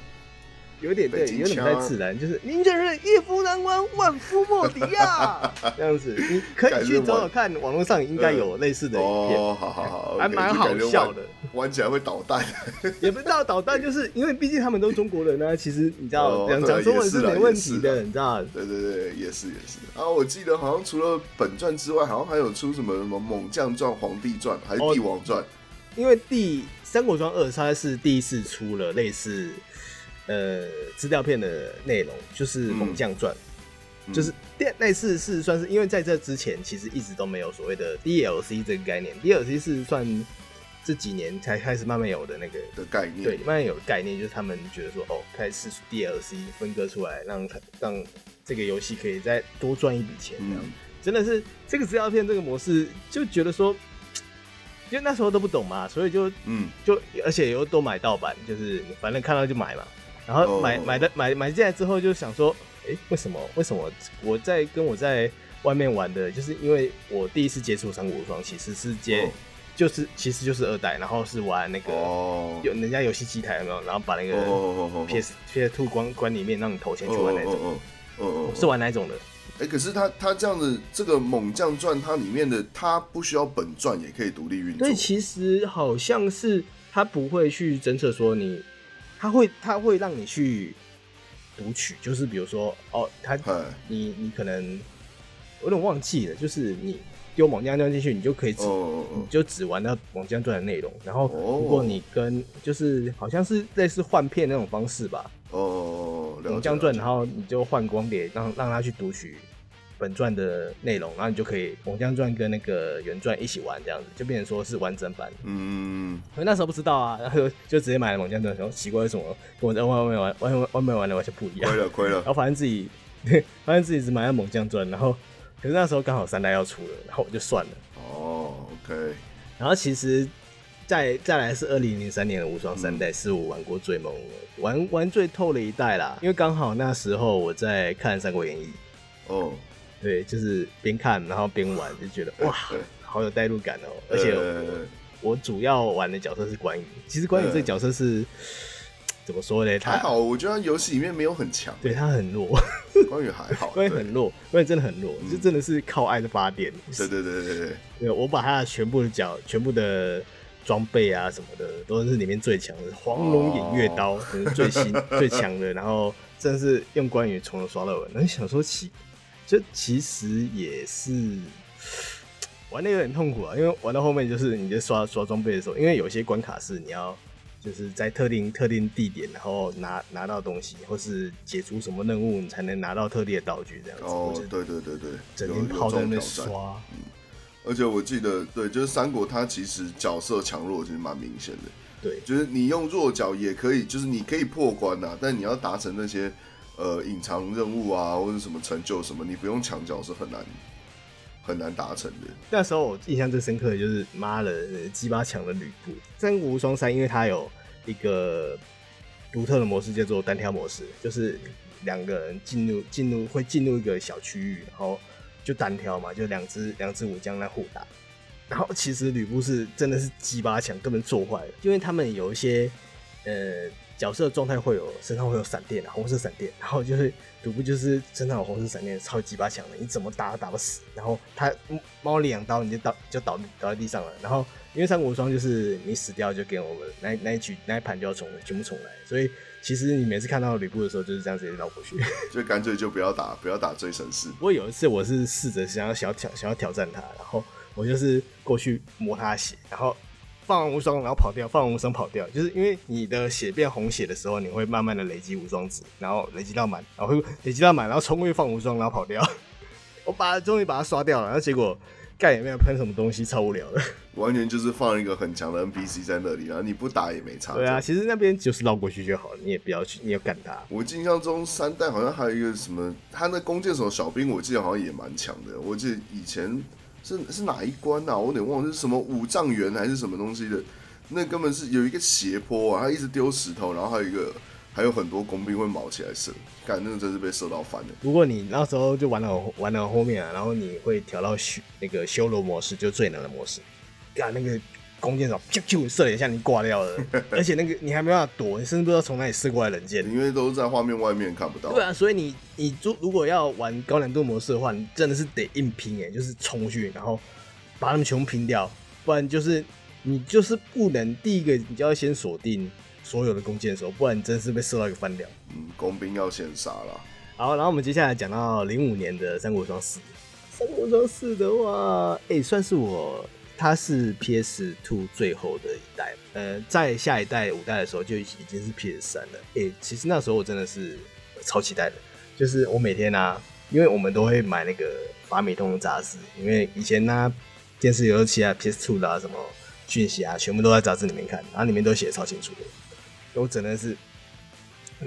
有点对，有点不太自然，就是您这是一夫难关，万夫莫敌啊，这样子，你可以去找找看，网络上应该有类似的影片，哦，好好好，还蛮好笑的，玩起来会捣蛋，也不知道捣蛋，就是因为毕竟他们都是中国人呢，其实你知道讲讲中文是没问题的，你知道？对对对，也是也是。啊，我记得好像除了本传之外，好像还有出什么什么猛将传、皇帝传还是帝王传？因为第《三国传二》它是第一次出了类似。呃，资料片的内容就是《猛将传》，嗯，就是电那次是算是因为在这之前其实一直都没有所谓的 DLC 这个概念，DLC 是算这几年才开始慢慢有的那个的概念，对，慢慢有概念，就是他们觉得说哦，开始 DLC 分割出来，让让这个游戏可以再多赚一笔钱，这样，嗯，真的是这个资料片这个模式就觉得说，因为那时候都不懂嘛，所以就嗯，就而且又都买盗版，就是反正看到就买嘛。然后买买的买买进来之后就想说，哎，为什么为什么我在跟我在外面玩的，就是因为我第一次接触《三国无双》，其实是接就是其实就是二代，然后是玩那个有人家游戏机台有没有？然后把那个 PS PS Two 关关里面让你投钱去玩那种，嗯嗯嗯，是玩哪种的？哎，可是他他这样子这个《猛将传》它里面的它不需要本传也可以独立运作，对，其实好像是他不会去侦测说你。他会，他会让你去读取，就是比如说，哦，他，你，你可能我有点忘记了，就是你丢猛将钻进去，你就可以只，oh. 你就只玩到猛将传的内容。然后，如果你跟，就是好像是类似换片那种方式吧，哦，猛将传，然后你就换光碟，让让他去读取。本传的内容，然后你就可以《猛将传》跟那个原传一起玩，这样子就变成说是完整版。嗯，所以那时候不知道啊，然 后就直接买了《猛将传》，然后奇怪为什么跟我在外面玩、外面外面玩的完全不一样。亏了，亏了。然后发现自己，发现自己只买了《猛将传》，然后可是那时候刚好三代要出了，然后我就算了。哦，OK。然后其实再再来是二零零三年的无双三代，嗯、是我玩过最猛、玩玩最透的一代啦。因为刚好那时候我在看《三国演义》。哦。对，就是边看然后边玩，就觉得哇，好有代入感哦！而且我，我主要玩的角色是关羽。其实关羽这个角色是怎么说呢？他还好，我觉得他游戏里面没有很强，对他很弱。关羽还好，关羽很弱，关羽真的很弱，就真的是靠爱的发电。对对对对对对，我把他的全部的角、全部的装备啊什么的，都是里面最强的黄龙偃月刀，可能最新最强的。然后真的是用关羽从头刷到尾，能想说起。这其实也是玩的有点痛苦啊，因为玩到后面就是你在刷刷装备的时候，因为有些关卡是你要就是在特定特定地点，然后拿拿到东西，或是解除什么任务，你才能拿到特定的道具这样子。哦，对对对对，整天泡在那边刷。嗯，而且我记得，对，就是三国它其实角色强弱其实蛮明显的。对，就是你用弱角也可以，就是你可以破关啊，但你要达成那些。呃，隐藏任务啊，或者什么成就什么，你不用墙角是很难很难达成的。那时候我印象最深刻的就是妈的鸡巴强的吕布。三国无双三，因为它有一个独特的模式叫做单挑模式，就是两个人进入进入会进入一个小区域，然后就单挑嘛，就两只两只武将来互打。然后其实吕布是真的是鸡巴强，根本做坏了，因为他们有一些呃。角色状态会有身上会有闪电，红色闪电，然后就是吕布就是身上有红色闪电，超级八强的，你怎么打都打不死。然后他猫两刀你就倒就倒倒在地上了。然后因为三国无双就是你死掉就给我们那那一局那一盘就要重全部重来，所以其实你每次看到吕布的时候就是这样直接绕过去，就干脆就不要打不要打最神士。不过有一次我是试着想要想要挑想要挑战他，然后我就是过去摸他血，然后。放完无双，然后跑掉；放完无双跑掉，就是因为你的血变红血的时候，你会慢慢的累积无双值，然后累积到满，然后会累积到满，然后冲过去放无双，然后跑掉。我把终于把它刷掉了，然后结果盖也没有喷什么东西，超无聊的。完全就是放一个很强的 NPC 在那里，然后你不打也没差。对啊，其实那边就是绕过去就好了，你也不要去，你要干他。我印象中三代好像还有一个什么，他那弓箭手小兵，我记得好像也蛮强的。我记得以前是是哪一关啊？我有点忘了是什么五丈原还是什么东西的。那根本是有一个斜坡啊，他一直丢石头，然后还有一个还有很多工兵会冒起来射，干那个真是被射到翻了。不过你那时候就玩到玩到后面啊，然后你会调到修那个修罗模式，就最难的模式，干那个。弓箭手咻咻射了一下，你挂掉了，而且那个你还没办法躲，你甚至不知道从哪里射过来冷箭，因为都是在画面外面看不到。对啊，所以你你如如果要玩高难度模式的话，你真的是得硬拼哎，就是冲去，然后把他们全部拼掉，不然就是你就是不能第一个你就要先锁定所有的弓箭手，不然你真的是被射到一个翻掉。嗯，工兵要先杀了。好，然后我们接下来讲到零五年的《三国无双四》，《三国无双四》的话，哎、欸，算是我。它是 PS Two 最后的一代，呃，在下一代五代的时候就已经是 PS 三了。诶、其实那时候我真的是超期待的，就是我每天啊，因为我们都会买那个法米通杂志，因为以前呢、电视游戏啊 PS Two 的啊什么讯息啊，全部都在杂志里面看，然后里面都写得超清楚的，我真的是。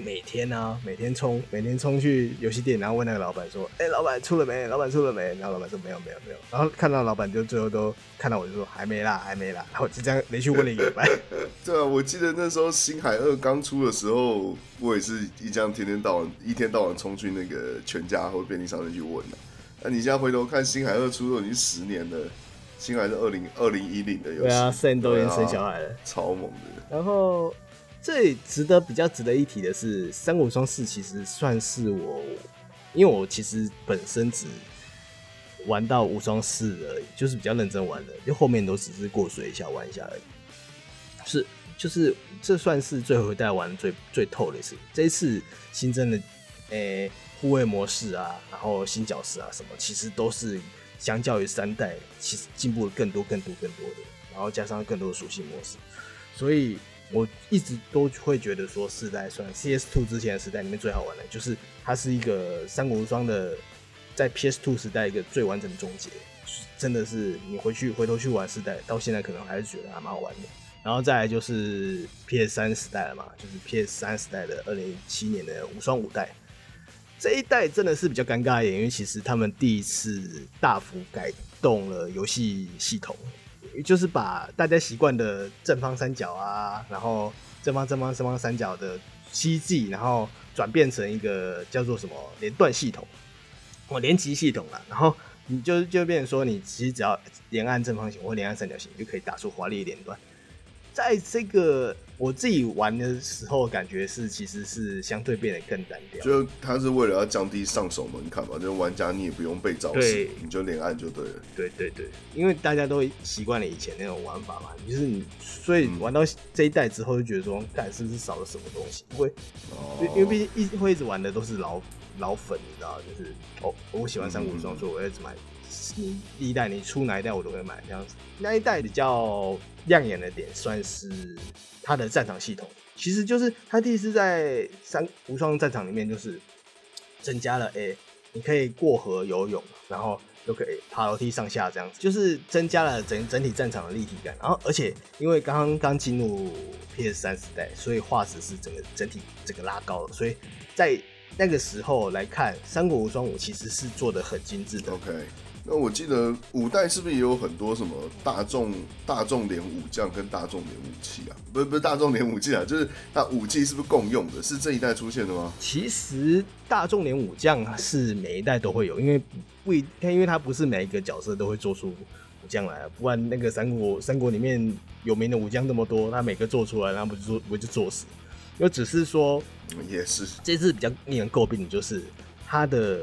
每天啊，每天冲，每天冲去游戏店，然后问那个老板说：“哎、欸，老板出了没？老板出了没？”然后老板说：“没有，没有，没有。”然后看到老板就最后都看到我就说：“还没啦，还没啦。”然后就这样连续问了一个礼拜。对啊，我记得那时候《星海二》刚出的时候，我也是一这样天天到晚，一天到晚冲去那个全家或便利商店去问的。那你现在回头看《星海二》出都已经十年了，《星海》是二零二零一零的游戏，对啊，现在都已经生小孩了，超猛的。然后。最值得比较值得一提的是，《三国无双四》其实算是我，因为我其实本身只玩到无双四而已，就是比较认真玩的，就后面都只是过水一下玩一下而已。是，就是这算是最后一代玩最最透的一次。这一次新增的，诶、护卫模式啊，然后新角色啊什么，其实都是相较于三代，其实进步了更多更多更多的，然后加上更多的属性模式，所以。我一直都会觉得说，四代算 CS2 之前的时代里面最好玩的，就是它是一个三国无双的，在 PS2 时代一个最完整的终结，真的是你回去回头去玩四代，到现在可能还是觉得还蛮好玩的。然后再来就是 PS3 时代了嘛，就是 PS3 时代的二零一七年的无双五代，这一代真的是比较尴尬一点，因为其实他们第一次大幅改动了游戏系统。就是把大家习惯的正方三角啊，然后正方正方正方三角的七 G，然后转变成一个叫做什么连段系统，我连击系统啊，然后你就就变成说，你其实只要连按正方形或连按三角形，就可以打出华丽连段，在这个。我自己玩的时候，感觉是其实是相对变得更单调。就它是为了要降低上手门槛嘛，就玩家你也不用被招式，你就连按就对了。对对对，因为大家都习惯了以前那种玩法嘛，就是你所以玩到这一代之后，就觉得说，看是不是少了什么东西？不会，哦、因为毕竟一会一直玩的都是老老粉，你知道，就是哦，我喜欢三国无双，所以我一直买。你第一代你出哪一代我都会买这样子。那一代比较亮眼的点，算是它的战场系统，其实就是它第一次在三无双战场里面就是增加了，哎、你可以过河游泳，然后又可以爬楼梯上下这样子，就是增加了整整体战场的立体感。然后而且因为刚刚刚进入 PS 三时代，所以画质是整个整体整个拉高了，所以在那个时候来看，《三国无双五》其实是做的很精致的。OK。那我记得五代是不是也有很多什么大众大众连武将跟大众连武器啊？不是不是大众连武器啊，就是它武器是不是共用的？是这一代出现的吗？其实大众连武将是每一代都会有，因为不一，因为它不是每一个角色都会做出武将来，不然那个三国三国里面有名的武将那么多，他每个做出来，然后不就做不就作死？又只是说，也是这次比较令人诟病的就是他的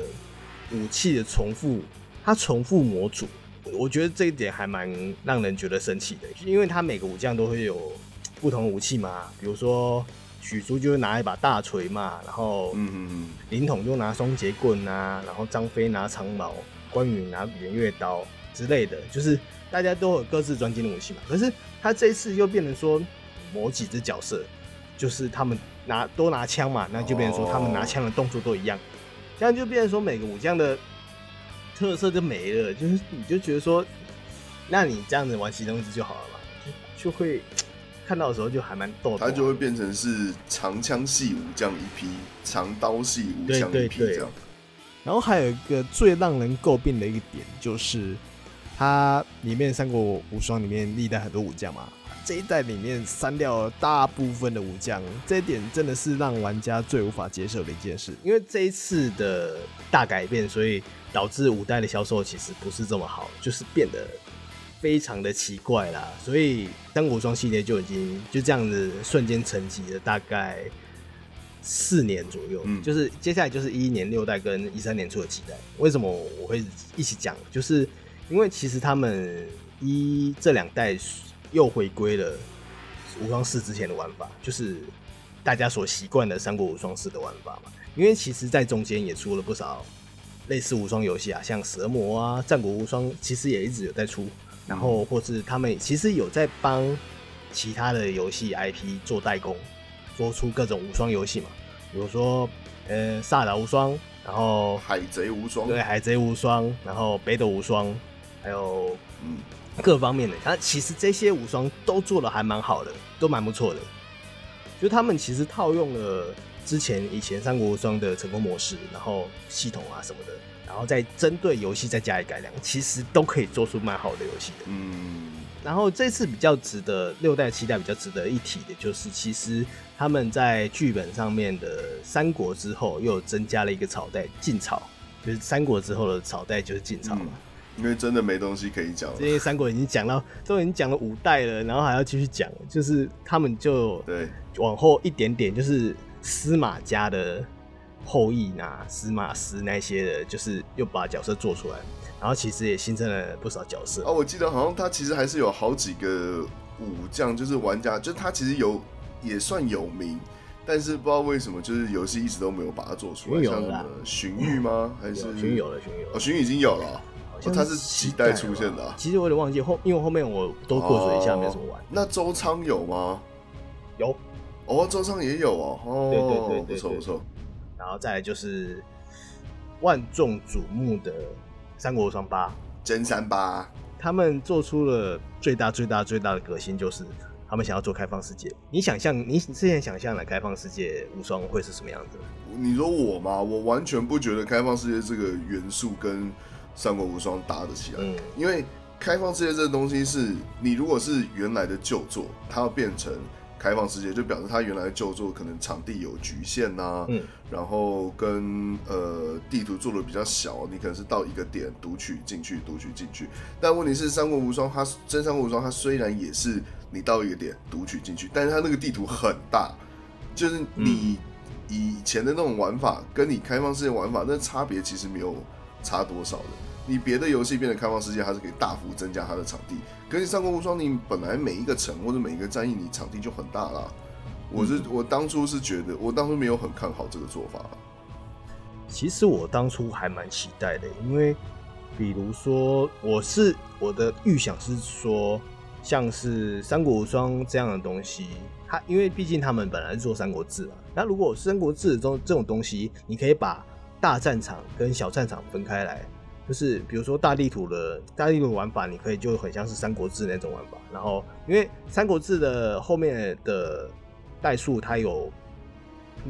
武器的重复。它重复模组，我觉得这一点还蛮让人觉得生气的，因为他每个武将都会有不同的武器嘛，比如说许褚就会拿一把大锤嘛，然后嗯嗯嗯，凌统就拿双截棍啊，然后张飞拿长矛，关羽拿圆月刀之类的，就是大家都有各自专精的武器嘛。可是他这一次又变成说某几只角色，就是他们拿都拿枪嘛，那就变成说他们拿枪的动作都一样，这样就变成说每个武将的。特色就没了，就是你就觉得说，那你这样子玩西东西就好了嘛，就就会看到的时候就还蛮逗。它就会变成是长枪系武将一批，长刀系武将一批这样。然后还有一个最让人诟病的一个点，就是它里面《三国无双》里面历代很多武将嘛。这一代里面删掉了大部分的武将，这一点真的是让玩家最无法接受的一件事。因为这一次的大改变，所以导致五代的销售其实不是这么好，就是变得非常的奇怪啦。所以《三国无双》系列就已经就这样子瞬间沉寂了大概四年左右。嗯，就是接下来就是一一年六代跟一三年出的七代。为什么我会一起讲？就是因为其实他们一这两代。又回归了无双四之前的玩法，就是大家所习惯的三国无双四的玩法嘛。因为其实，在中间也出了不少类似无双游戏啊，像蛇魔啊、战国无双，其实也一直有在出。然后，或是他们其实有在帮其他的游戏 IP 做代工，做出各种无双游戏嘛。比如说，呃，萨达无双，然后海贼无双，对，海贼无双，然后北斗无双，还有嗯。各方面的，他其实这些无双都做的还蛮好的，都蛮不错的。就他们其实套用了之前以前三国无双的成功模式，然后系统啊什么的，然后再针对游戏再加以改良，其实都可以做出蛮好的游戏的。嗯。然后这次比较值得六代七代比较值得一提的就是，其实他们在剧本上面的三国之后又增加了一个朝代晋朝，就是三国之后的朝代就是晋朝嘛。嗯因为真的没东西可以讲了，因为三国已经讲到都已经讲了五代了，然后还要继续讲，就是他们就对往后一点点，就是司马家的后裔呐，司马师那些的，就是又把角色做出来，然后其实也新增了不少角色。哦，我记得好像他其实还是有好几个武将，就是玩家，就是他其实有也算有名，但是不知道为什么，就是游戏一直都没有把它做出来。像什么，荀彧吗？还是荀彧有了？荀有哦，荀彧已经有了。哦、他是几代出现的、啊？其实我有点忘记后，因为后面我都过水一下，没什么玩。那周仓有吗？有，哦，周上也有哦。哦，对对对，对，不错不错。然后再来就是万众瞩目的《三国无双八》真三八，他们做出了最大最大最大的革新，就是他们想要做开放世界。你想象，你之前想象的开放世界无双会是什么样子？你说我吗？我完全不觉得开放世界这个元素跟三国无双搭得起来，嗯，因为开放世界这个东西是你如果是原来的旧作，它要变成开放世界，就表示它原来的旧作可能场地有局限呐、啊，嗯，然后跟呃地图做的比较小，你可能是到一个点读取进去，读取进去。但问题是三国无双，它真三国无双，它虽然也是你到一个点读取进去，但是它那个地图很大，就是你以前的那种玩法跟你开放世界玩法，那差别其实没有。差多少的？你别的游戏变得开放世界，还是可以大幅增加它的场地。可是《三国无双》，你本来每一个城或者每一个战役，你场地就很大啦。我是我当初是觉得，我当初没有很看好这个做法。其实我当初还蛮期待的，因为比如说，我是我的预想是说，像是《三国无双》这样的东西，它因为毕竟他们本来是做《三国志》嘛。那如果《三国志》中这种东西，你可以把大战场跟小战场分开来，就是比如说大地图的大地图玩法，你可以就很像是三国志那种玩法。然后，因为三国志的后面的代数它有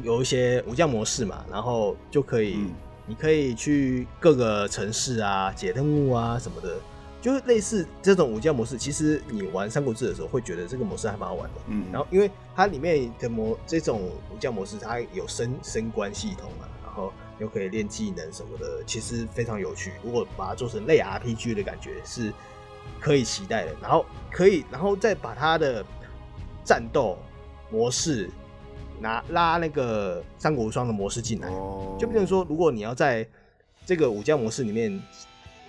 有一些武将模式嘛，然后就可以，你可以去各个城市啊解任务啊什么的，就是类似这种武将模式。其实你玩三国志的时候会觉得这个模式还蛮好玩的。嗯，然后因为它里面的模这种武将模式，它有升升官系统嘛，然后。又可以练技能什么的，其实非常有趣。如果把它做成类 RPG 的感觉，是可以期待的。然后可以，然后再把它的战斗模式拿拉那个三国无双的模式进来，就变成说，如果你要在这个武将模式里面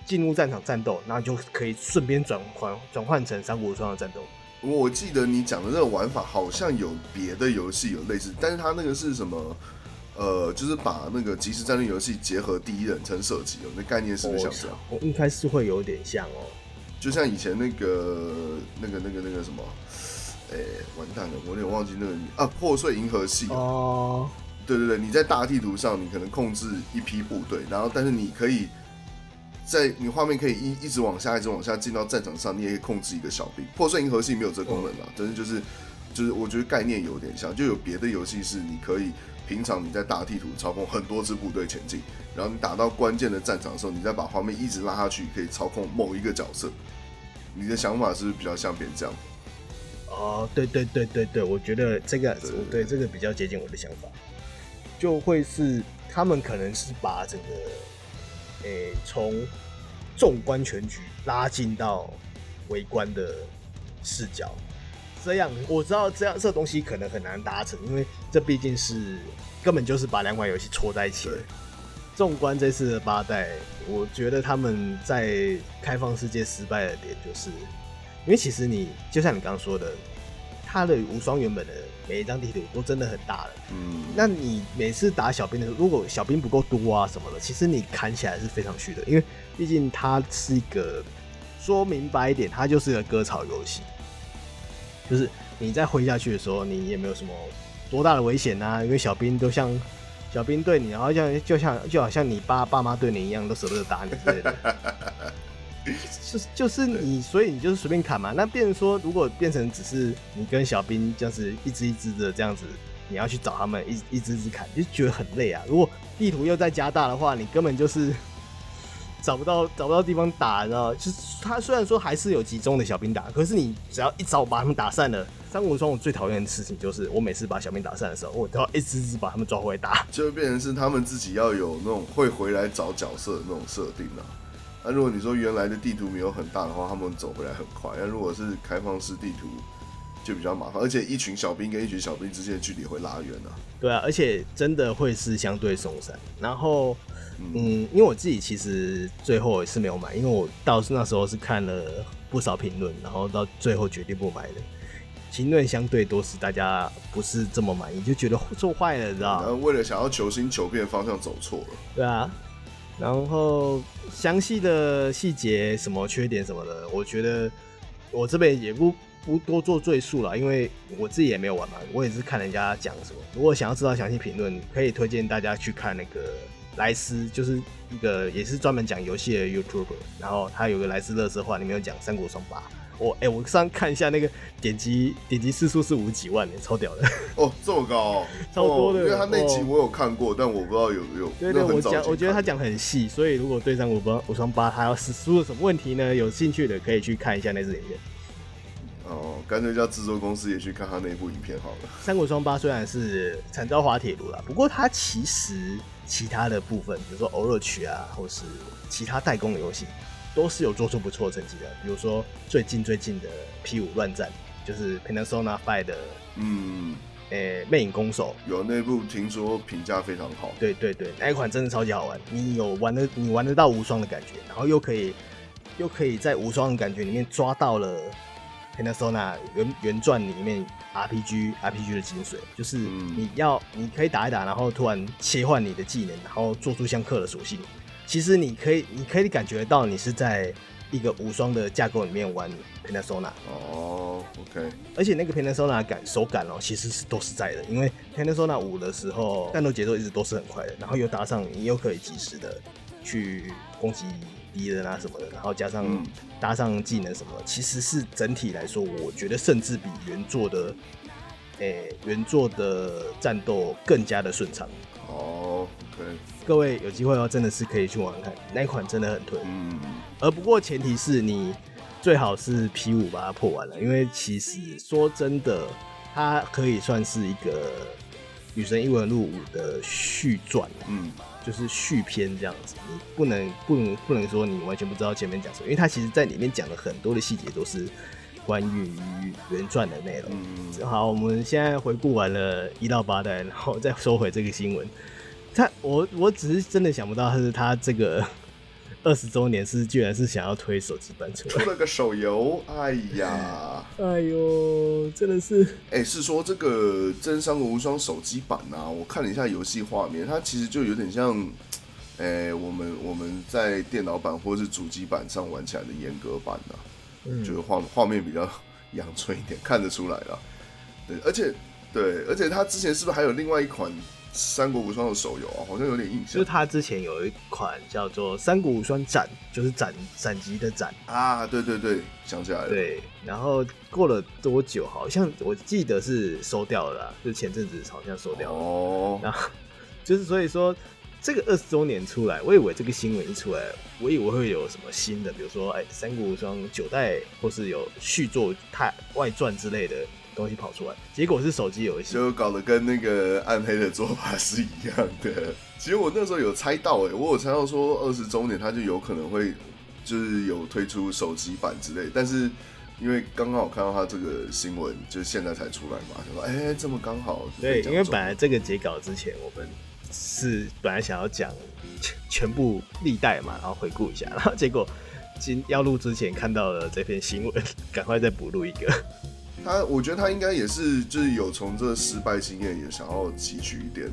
进入战场战斗，那就可以顺便转换转换成三国无双的战斗。我记得你讲的这个玩法好像有别的游戏有类似，但是它那个是什么？呃，就是把那个即时战略游戏结合第一人称射击，那概念是不是像这样？我应该是会有点像哦，就像以前那个、那个、那个、那个什么，哎、欸，完蛋了，我有点忘记那个啊，破碎银河系哦。对对对，你在大地图上，你可能控制一批部队，然后但是你可以在你画面可以一一直往下，一直往下进到战场上，你也可以控制一个小兵。破碎银河系没有这个功能啊，但是就是就是我觉得概念有点像，就有别的游戏是你可以平常你在大地图操控很多支部队前进，然后你打到关键的战场的时候，你再把画面一直拉下去，可以操控某一个角色。你的想法是不是比较像别人这样？哦，对对对对对，我觉得这个对，这个比较接近我的想法，就会是他们可能是把整个。诶，从纵观全局拉近到围观的视角，这样我知道这样这东西可能很难达成，因为这毕竟是根本就是把两款游戏戳在一起。纵观这次的八代，我觉得他们在开放世界失败的点，就是因为其实你就像你刚刚说的，它的无双原本的。每一张地图都真的很大了，嗯，那你每次打小兵的时候，如果小兵不够多啊什么的，其实你砍起来是非常虚的，因为毕竟它是一个说明白一点，它就是一个割草游戏，就是你在挥下去的时候，你也没有什么多大的危险啊，因为小兵都像小兵对你，然后像就像就好像你爸爸妈对你一样，都舍不得打你之类的。就是就是你，所以你就是随便砍嘛。那变成说，如果变成只是你跟小兵这样子一只一只的这样子，你要去找他们一一只一只砍，就觉得很累啊。如果地图又再加大的话，你根本就是找不到找不到地方打，你知道？就是他虽然说还是有集中的小兵打，可是你只要一早把他们打散了。三国无双我最讨厌的事情就是，我每次把小兵打散的时候，我都要一只只把他们抓回来打，就会变成是他们自己要有那种会回来找角色的那种设定啊。那如果你说原来的地图没有很大的话，他们走回来很快。那如果是开放式地图，就比较麻烦，而且一群小兵跟一群小兵之间的距离会拉远啊。对啊，而且真的会是相对松散。然后，嗯，因为我自己其实最后也是没有买，因为我到那时候是看了不少评论，然后到最后决定不买的。评论相对多是大家不是这么满意，就觉得做坏了，知道吗？然后为了想要求新求变，方向走错了。对啊。然后详细的细节什么缺点什么的，我觉得我这边也不不多做赘述了，因为我自己也没有玩嘛，我也是看人家讲什么。如果想要知道详细评论，可以推荐大家去看那个莱斯，就是一个也是专门讲游戏的 YouTuber，然后他有个莱斯乐色话，里面有讲《三国双八》。我哎、欸，我上看一下那个点击点击次数是五几万呢，超屌的 哦，这么高，哦，超多的。因为他那集我有看过，哦、但我不知道有没有。对对，我讲，我觉得他讲很细，所以如果对上五双五双八，他要是出了什么问题呢？有兴趣的可以去看一下那支影片。哦，干脆叫制作公司也去看他那部影片好了。三国双八虽然是惨遭滑铁卢了，不过它其实其他的部分，比如说欧乐曲啊，或是其他代工的游戏。都是有做出不错的成绩的，比如说最近最近的 P 五乱战，就是 Persona 5的，嗯，诶、欸，魅影攻手有那部听说评价非常好，对对对，那一款真的超级好玩，你有玩的，你玩得到无双的感觉，然后又可以又可以在无双的感觉里面抓到了 Persona 原原传里面 RPG RPG 的精髓，就是你要你可以打一打，然后突然切换你的技能，然后做出相克的属性。其实你可以，你可以感觉到你是在一个无双的架构里面玩 Persona 哦，OK。而且那个 Persona 感手感哦，其实是都是在的，因为 Persona 五的时候战斗节奏一直都是很快的，然后又搭上你又可以及时的去攻击敌人啊什么的，然后加上搭上技能什么的，其实是整体来说，我觉得甚至比原作的，诶、欸、原作的战斗更加的顺畅。哦，OK。各位有机会的话，真的是可以去玩玩看，那一款真的很推。嗯，而不过前提是你最好是 P 五把它破完了，因为其实说真的，它可以算是一个《女神异闻录五》的续传，嗯，就是续篇这样子。你不能不能不能说你完全不知道前面讲什么，因为它其实在里面讲了很多的细节，都是关于原传的内容。嗯，好，我们现在回顾完了一到八代，然后再收回这个新闻。他我我只是真的想不到，他是他这个二十周年是居然是想要推手机版出来，出了个手游，哎呀，哎呦，真的是，哎、欸，是说这个《真三国无双》手机版啊？我看了一下游戏画面，它其实就有点像，哎、欸，我们我们在电脑版或者是主机版上玩起来的阉割版啊，嗯、就是画画面比较 阳春一点，看得出来了。对，而且对，而且它之前是不是还有另外一款？三国无双的手游啊？好像有点印象。就是他之前有一款叫做《三国无双斩》，就是斩斩击的斩啊。对对对，想起来了。对，然后过了多久？好像我记得是收掉了啦，就前阵子好像收掉了。哦。然后 就是所以说，这个二十周年出来，我以为这个新闻一出来，我以为会有什么新的，比如说哎，《三国无双》九代，或是有续作、太外传之类的。东西跑出来，结果是手机游戏，就搞得跟那个暗黑的做法是一样的。其实我那时候有猜到、欸，哎，我有猜到说二十周年它就有可能会就是有推出手机版之类，但是因为刚刚好看到它这个新闻，就是现在才出来嘛，就说哎、欸，这么刚好。对，因为本来这个截稿之前，我们是本来想要讲全部历代嘛，然后回顾一下，然后结果今要录之前看到了这篇新闻，赶快再补录一个。他我觉得他应该也是，就是有从这失败经验，也想要汲取一点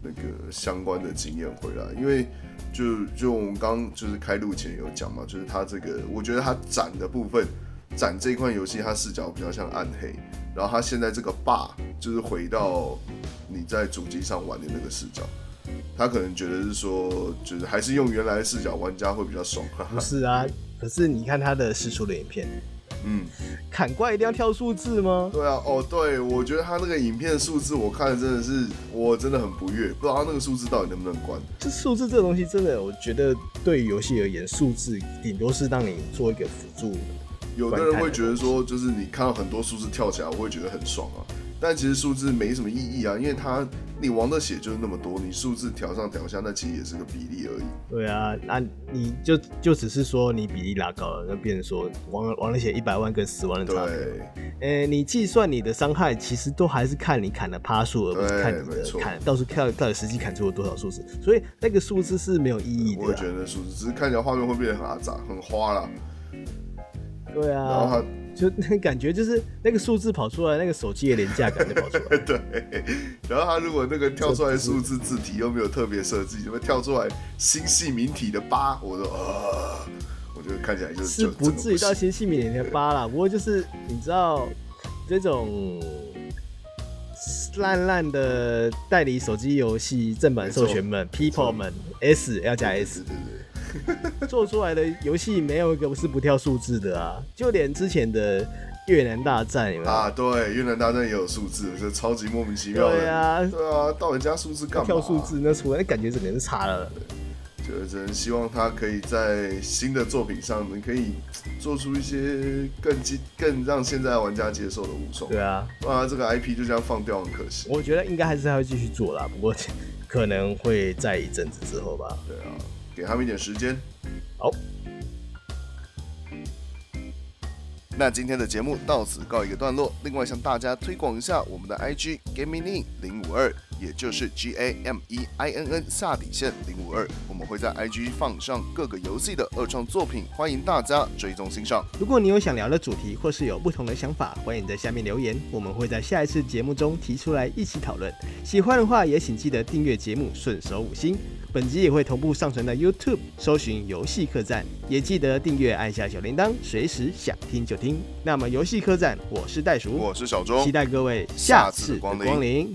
那个相关的经验回来。因为就就我们刚就是开录前有讲嘛，就是他这个，我觉得他斩的部分，斩这一款游戏，他视角比较像暗黑。然后他现在这个霸，就是回到你在主机上玩的那个视角，他可能觉得是说，就是还是用原来的视角，玩家会比较爽。不是啊，可是你看他的试出的影片。嗯，砍怪一定要跳数字吗？对啊，哦，对，我觉得他那个影片数字，我看的真的是，我真的很不悦，不知道他那个数字到底能不能关。这数字这个东西，真的，我觉得对于游戏而言，数字顶多是让你做一个辅助。有的人会觉得说，就是你看到很多数字跳起来，我会觉得很爽啊。但其实数字没什么意义啊，因为它你王的血就是那么多，你数字调上调下，那其实也是个比例而已。对啊，那你就就只是说你比例拉高了，那变成说王王的血一百万跟十万的差别。对，哎、欸，你计算你的伤害，其实都还是看你砍的趴数，而不是看你的砍到时候看到底实际砍出了多少数字。所以那个数字是没有意义的。我也觉得数字只是看起来画面会变得很阿杂、很花了。对啊。然后它。就那感觉，就是那个数字跑出来，那个手机的廉价感就跑出来。对，然后他如果那个跳出来数字字体又没有特别设计，怎么跳出来星系名体的八？我说啊，我觉得看起来就是是不至于到星系名体的八啦。不过就是你知道这种烂烂的代理手机游戏正版授权们，people 们 S 要加 S，对对对。做出来的游戏没有一个是不跳数字的啊！就连之前的越南大战有没有啊？对，越南大战也有数字，这超级莫名其妙的。对啊，对啊，到人家数字干嘛？跳数字那出来，那感觉整个是差了。就只能希望他可以在新的作品上，能可以做出一些更接、更让现在玩家接受的武装。对啊，不然这个 IP 就这样放掉，很可惜。我觉得应该还是还会继续做啦，不过可能会在一阵子之后吧。对啊。给他们一点时间。好，那今天的节目到此告一个段落。另外向大家推广一下我们的 IG Gaming 零五二。也就是 G A M E I N N 下底线零五二，我们会在 IG 放上各个游戏的二创作品，欢迎大家追踪欣赏。如果你有想聊的主题，或是有不同的想法，欢迎在下面留言，我们会在下一次节目中提出来一起讨论。喜欢的话，也请记得订阅节目，顺手五星。本集也会同步上传到 YouTube，搜寻游戏客栈，也记得订阅，按下小铃铛，随时想听就听。那么游戏客栈，我是袋鼠，我是小钟，期待各位下次的光临。